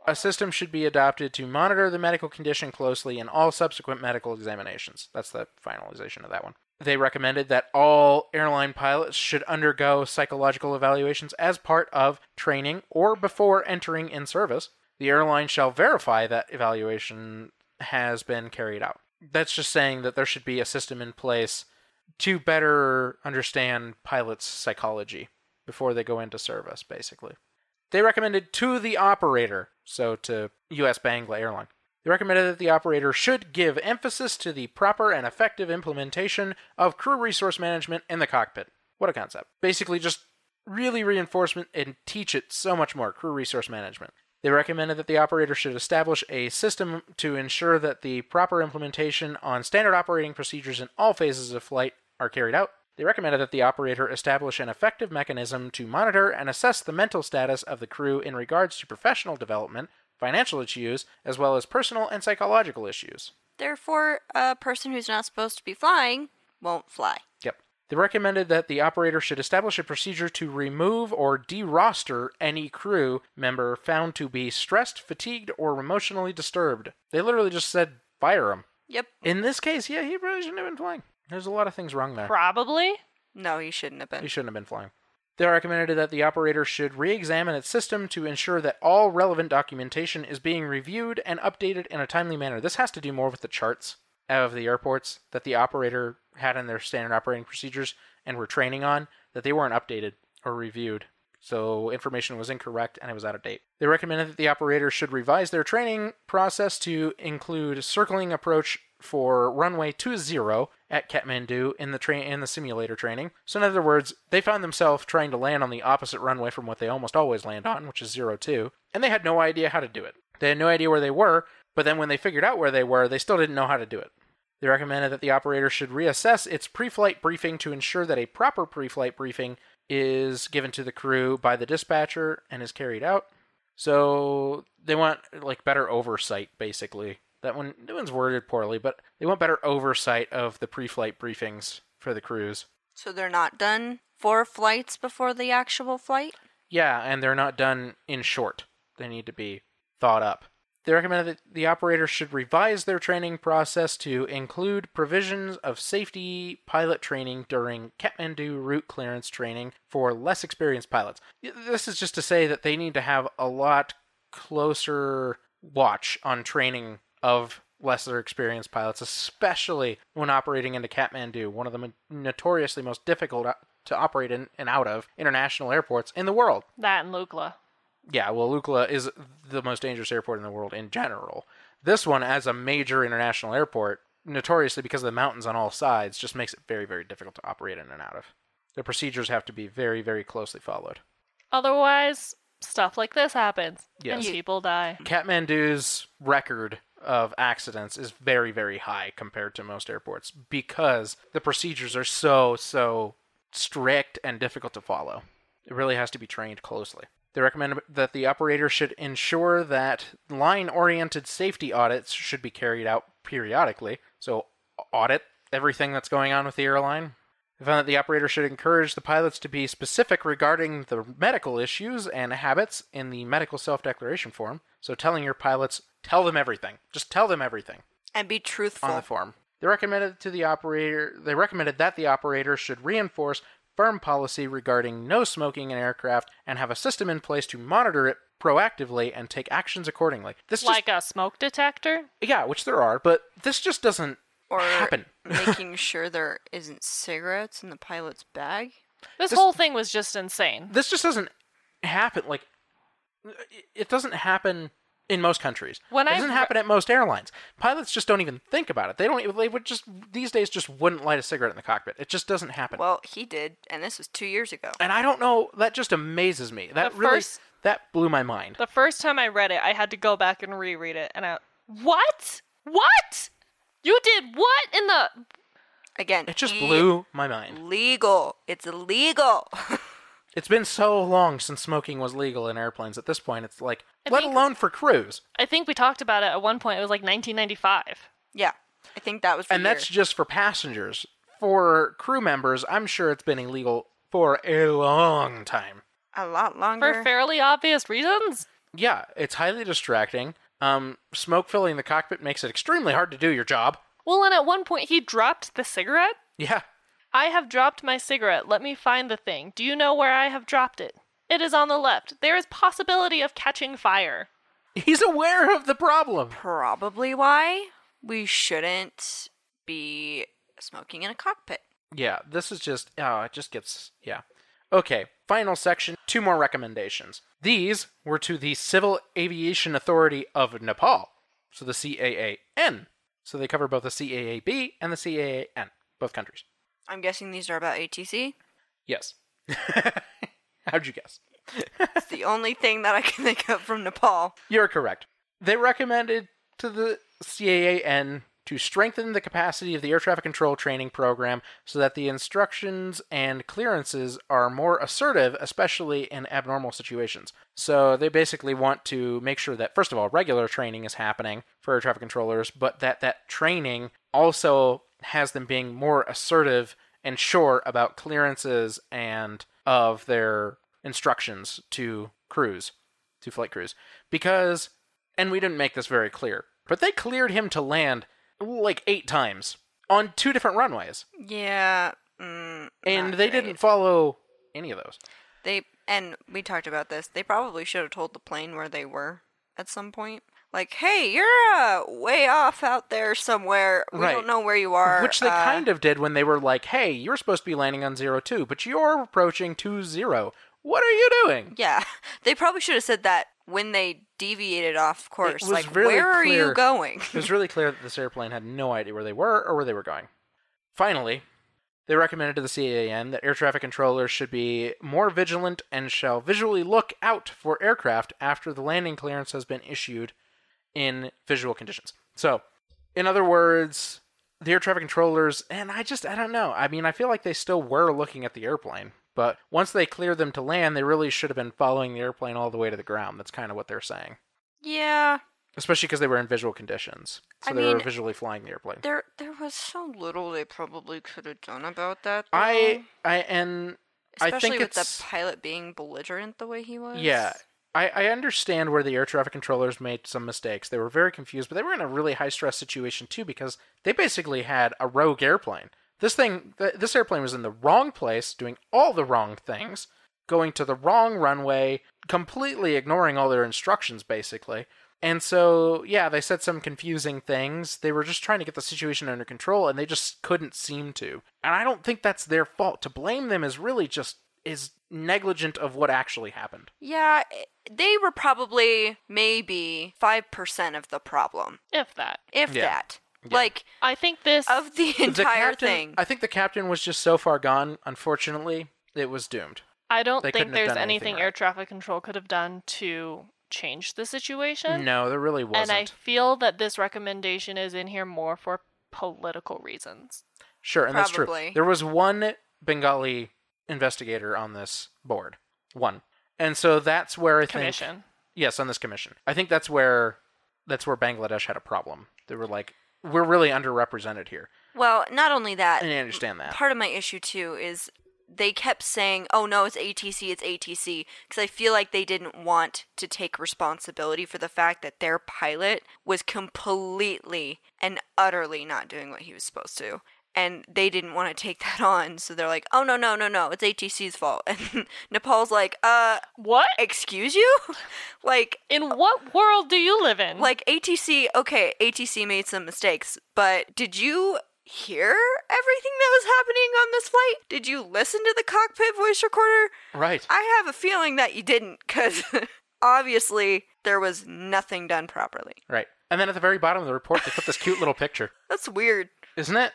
S1: A system should be adopted to monitor the medical condition closely in all subsequent medical examinations. That's the finalization of that one. They recommended that all airline pilots should undergo psychological evaluations as part of training or before entering in service. The airline shall verify that evaluation has been carried out. That's just saying that there should be a system in place to better understand pilots' psychology before they go into service, basically. They recommended to the operator, so to US Bangla Airline. They recommended that the operator should give emphasis to the proper and effective implementation of crew resource management in the cockpit. What a concept. Basically, just really reinforcement and teach it so much more crew resource management. They recommended that the operator should establish a system to ensure that the proper implementation on standard operating procedures in all phases of flight are carried out. They recommended that the operator establish an effective mechanism to monitor and assess the mental status of the crew in regards to professional development, financial issues, as well as personal and psychological issues.
S2: Therefore, a person who's not supposed to be flying won't fly.
S1: Yep. They recommended that the operator should establish a procedure to remove or deroster any crew member found to be stressed, fatigued, or emotionally disturbed. They literally just said fire him.
S2: Yep.
S1: In this case, yeah, he really shouldn't have been flying. There's a lot of things wrong there.
S3: Probably.
S2: No, he shouldn't have been.
S1: He shouldn't have been flying. They recommended that the operator should re examine its system to ensure that all relevant documentation is being reviewed and updated in a timely manner. This has to do more with the charts of the airports that the operator had in their standard operating procedures and were training on, that they weren't updated or reviewed. So information was incorrect and it was out of date. They recommended that the operator should revise their training process to include circling approach for runway 20 at Kathmandu in the train in the simulator training. So in other words, they found themselves trying to land on the opposite runway from what they almost always land on, which is 02, and they had no idea how to do it. They had no idea where they were, but then when they figured out where they were, they still didn't know how to do it. They recommended that the operator should reassess its pre-flight briefing to ensure that a proper pre-flight briefing is given to the crew by the dispatcher and is carried out. So they want like better oversight, basically. That one, that one's worded poorly, but they want better oversight of the pre-flight briefings for the crews.
S2: So they're not done four flights before the actual flight?
S1: Yeah, and they're not done in short. They need to be thought up. They recommended that the operator should revise their training process to include provisions of safety pilot training during Kathmandu route clearance training for less experienced pilots. This is just to say that they need to have a lot closer watch on training of lesser experienced pilots, especially when operating into Kathmandu, one of the notoriously most difficult uh, to operate in and out of international airports in the world.
S3: That and Lukla.
S1: Yeah, well, Lukla is the most dangerous airport in the world in general. This one, as a major international airport, notoriously because of the mountains on all sides, just makes it very, very difficult to operate in and out of. The procedures have to be very, very closely followed.
S3: Otherwise, stuff like this happens.
S1: Yes.
S3: And people die.
S1: Kathmandu's record of accidents is very, very high compared to most airports because the procedures are so, so strict and difficult to follow. It really has to be trained closely. They recommend that the operator should ensure that line oriented safety audits should be carried out periodically. So, audit everything that's going on with the airline. They found that the operator should encourage the pilots to be specific regarding the medical issues and habits in the medical self declaration form. So, telling your pilots, tell them everything. Just tell them everything
S2: And be truthful.
S1: on the form. They recommended to the operator. They recommended that the operator should reinforce firm policy regarding no smoking in aircraft and have a system in place to monitor it proactively and take actions accordingly. This just
S3: Like a smoke detector?
S1: yeah, which there are, but this just doesn't
S2: or
S1: happen. *laughs*
S2: making sure there isn't cigarettes in the pilot's bag.
S3: This,
S1: This-
S3: whole thing was just insane.
S1: This just doesn't happen. Like it- it doesn't happen in most countries.
S3: When
S1: it doesn't
S3: re-
S1: happen at most airlines. Pilots just don't even think about it. They don't. even- They would just these days just wouldn't light a cigarette in the cockpit. It just doesn't happen.
S2: Well, he did, and this was two years ago.
S1: and I don't know. That just amazes me. That
S3: The
S1: really
S3: first-
S1: that blew my mind.
S3: The first time I read it, I had to go back and reread it, and I, what? What? You did what in the?
S2: Again,
S1: It just
S2: he-
S1: blew my mind.
S2: legal. It's illegal. *laughs*
S1: It's been so long since smoking was legal in airplanes. At this point, it's like,
S3: I
S1: let
S3: think-
S1: alone for crews.
S3: I think we talked about it at one point. It was like 1995.
S2: yeah, I think that was. The
S1: And that's just for passengers. For crew members, I'm sure it's been illegal for a long time.
S2: a lot longer.
S3: For fairly obvious reasons.
S1: Yeah, it's highly distracting. Um, smoke filling the cockpit makes it extremely hard to do your job.
S3: Well, and at one point he dropped the cigarette.
S1: Yeah,
S3: I have dropped my cigarette. Let me find the thing. Do you know where I have dropped it? It is on the left. There is possibility of catching fire.
S1: he's aware of the problem.
S2: Probably why we shouldn't be smoking in a cockpit.
S1: Yeah, this is just oh, it just gets yeah. Okay, final section, two more recommendations. These were to the Civil Aviation Authority of Nepal, so the CAAN. So they cover both the CAAB and the CAAN, both countries.
S2: I'm guessing these are about ATC.
S1: Yes. *laughs* How'd you guess?
S2: It's the only thing that I can think of from Nepal.
S1: You're correct. They recommended to the CAAN to strengthen the capacity of the air traffic control training program so that the instructions and clearances are more assertive, especially in abnormal situations. So they basically want to make sure that, first of all, regular training is happening for air traffic controllers, but that that training also has them being more assertive and sure about clearances and of their instructions to crews to flight crews because and we didn't make this very clear but they cleared him to land like eight times on two different runways
S2: Yeah. Mm,
S1: and they
S2: great.
S1: didn't follow any of those
S2: They and we talked about this. They probably should have told the plane where they were at some point. Like, hey, you're uh, way off out there somewhere. We
S1: Right.
S2: don't know where you are.
S1: Which they
S2: uh,
S1: kind of did when they were like, "Hey, you're supposed to be landing on zero two, but you're approaching two zero. What are you doing?"
S2: Yeah, *laughs* they probably should have said that when they deviated off course. like,
S1: really
S2: where are
S1: clear-
S2: you going?
S1: It was really clear that this airplane had no idea where they were or where they were going. Finally, they recommended to the CAAN that air traffic controllers should be more vigilant and shall visually look out for aircraft after the landing clearance has been issued in visual conditions. So, in other words, the air traffic controllers, and I just, I don't know. I mean, I feel like they still were looking at the airplane, but once they cleared them to land, they really should have been following the airplane all the way to the ground. That's kind of what they're saying.
S2: yeah,
S1: Especially because they were in visual conditions. So
S2: I
S1: they were
S2: mean,
S1: visually flying the airplane.
S2: there there was so little they probably could have done about that.
S1: I
S2: though.
S1: I and
S2: especially
S1: I think
S2: with the pilot being belligerent the way he was.
S1: yeah. I, I understand where the air traffic controllers made some mistakes. They were very confused, but they were in a really high stress situation too because they basically had a rogue airplane. This thing, th- this airplane was in the wrong place, doing all the wrong things, going to the wrong runway, completely ignoring all their instructions, basically. And so, yeah, they said some confusing things. They were just trying to get the situation under control, and they just couldn't seem to. And I don't think that's their fault. To blame them is really just is negligent of what actually happened.
S2: Yeah, they were probably maybe 5% of the problem,
S3: If that.
S2: if
S1: Yeah.
S2: that.
S1: Yeah.
S2: Like,
S3: I think this.
S2: of the
S1: The
S2: entire
S1: captain-
S2: thing.
S1: I think the captain was just so far gone. Unfortunately, it was doomed.
S3: I don't
S1: they
S3: think there's
S1: anything
S3: anything
S1: right.
S3: air traffic control could have done to change the situation.
S1: No, there really wasn't.
S3: And I feel that this recommendation is in here more for political reasons.
S1: Sure, and that's true. There was one Bengali investigator on this board. One. And so that's where I think
S3: Commission.
S1: Yes, on this commission. I think that's where that's where Bangladesh had a problem. They were like, we're really underrepresented here.
S2: well, not only that,
S1: And I understand that.
S2: part of my issue too is they kept saying, "Oh no, it's ATC, it's ATC," because I feel like they didn't want to take responsibility for the fact that their pilot was completely and utterly not doing what he was supposed to. And they didn't want to take that *laughs* on, so they're like, "Oh no, no, no, no, it's ATC's fault." *laughs* And Nepal's like, "Uh,
S3: What?
S2: excuse you?" *laughs* like
S3: In what world do you live in?
S2: like ATC, okay, ATC made some mistakes, but did you hear everything that was happening on this flight? Did you listen to the cockpit voice recorder?
S1: Right.
S2: I have a feeling that you didn't, because obviously there was nothing done properly.
S1: Right. And then at the very bottom of the report, they put this cute little picture,
S2: That's weird.
S1: isn't it?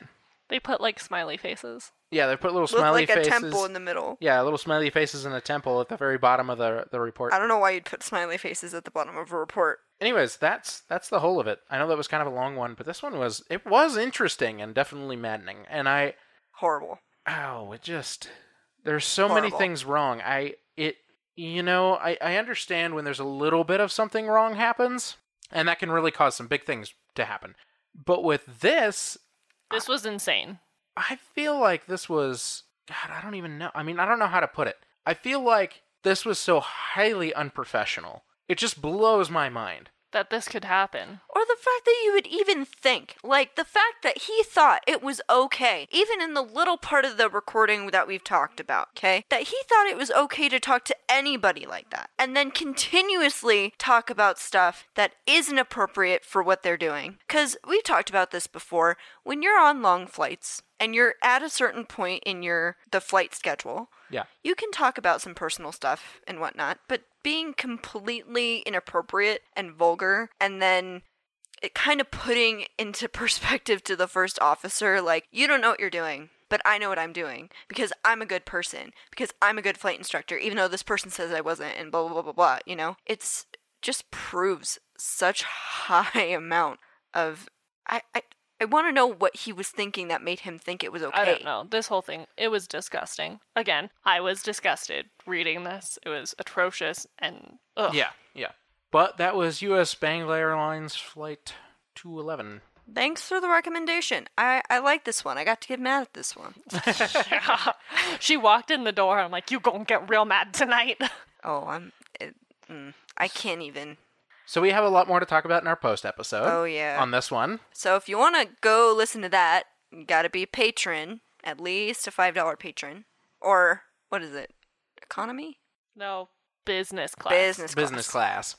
S3: They put like smiley faces.
S1: Yeah, they put little
S2: Looked
S1: smiley
S2: like
S1: faces.
S2: a temple in the middle.
S1: Yeah, little smiley faces in a temple at the very bottom of the the report.
S2: I don't know why you'd put smiley faces at the bottom of a report.
S1: Anyways, that's that's the whole of it. I know that was kind of a long one, but this one was it was interesting and definitely maddening. And I
S2: Horrible.
S1: oh, it just there's so many things wrong. I it you know, I I understand when there's a little bit of something wrong happens, and that can really cause some big things to happen. But with this,
S3: This was insane.
S1: I feel like this was God, I don't even know. I mean, I don't know how to put it. I feel like this was so highly unprofessional. It just blows my mind.
S3: That this could happen.
S2: Or the fact that you would even think, like the fact that he thought it was okay, even in the little part of the recording that we've talked about, okay? That he thought it was okay to talk to anybody like that. And then continuously talk about stuff that isn't appropriate for what they're doing. Because we've talked about this before. When you're on long flights and you're at a certain point in your the flight schedule,
S1: Yeah.
S2: you can talk about some personal stuff and whatnot, but being completely inappropriate and vulgar and then it kind of putting into *laughs* perspective to the first officer like you don't know what you're doing but I know what I'm doing because I'm a good person because I'm a good flight instructor even though this person says I wasn't and blah blah blah blah blah you know it's just proves such *laughs* high amount of I I, I want to know what he was thinking that made him think it was okay
S3: I don't know. This whole thing, it was disgusting. Again, I was disgusted reading this. It was atrocious and ugh.
S1: Yeah, yeah. But that was U.S. Bangla Airlines Flight 211.
S2: Thanks for the recommendation. I, I like this one. I got to get mad at this one. *laughs* *laughs*
S3: she walked in the door. I'm like, you gonna get real mad tonight. *laughs*
S2: Oh, I'm. It, mm, I can't even.
S1: So we have a lot more to talk about in our post episode.
S2: Oh, yeah.
S1: On this one.
S2: So if you want to go listen to that, you got to be a patron, at least a five dollar patron, or what is it? economy?
S3: No, business class.
S2: Business class.
S1: Business class.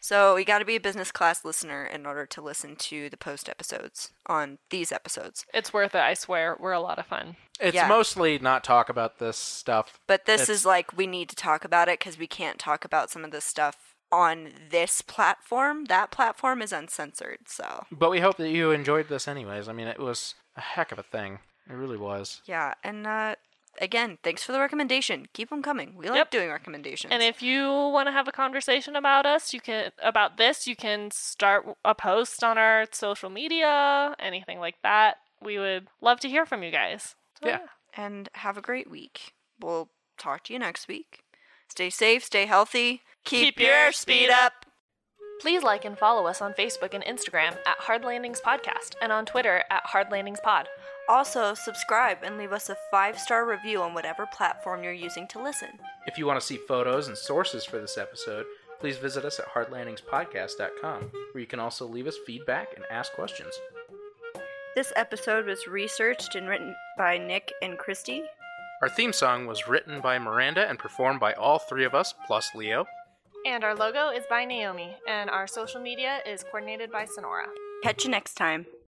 S2: So you got to be a business class listener in order to listen to the post episodes on these episodes.
S3: It's worth it, I swear. We're a lot of fun.
S1: It's
S2: Yeah.
S1: mostly not talk about this stuff.
S2: But this
S1: It's-
S2: is like we need to talk about it because we can't talk about some of this stuff on this platform. That platform is uncensored. So
S1: But we hope that you enjoyed this anyways. I mean, it was a heck of a thing. It really was.
S2: yeah, and uh, again, thanks for the recommendation. Keep them coming. We like
S3: Yep.
S2: doing recommendations.
S3: And if you want to have a conversation about us, you can about this, you can start a post on our social media, anything like that. We would love to hear from you guys. So,
S1: Yeah.
S2: and have a great week. We'll talk to you next week. Stay safe, stay healthy. Keep,
S3: Keep
S2: your
S3: your
S2: speed
S3: speed
S2: up.
S3: Please like and follow us on Facebook and Instagram at Hard Landings Podcast and on Twitter at Hard Landings Pod.
S2: Also, subscribe and leave us a five star review on whatever platform you're using to listen.
S1: If you want to see photos and sources for this episode, please visit us at hardlandingspodcast.com, where you can also leave us feedback and ask questions.
S2: This episode was researched and written by Nick and Christy.
S1: Our theme song was written by Miranda and performed by all three of us, plus Leo.
S3: And our logo is by Naomi, and our social media is coordinated by Sonora.
S2: Catch you next time.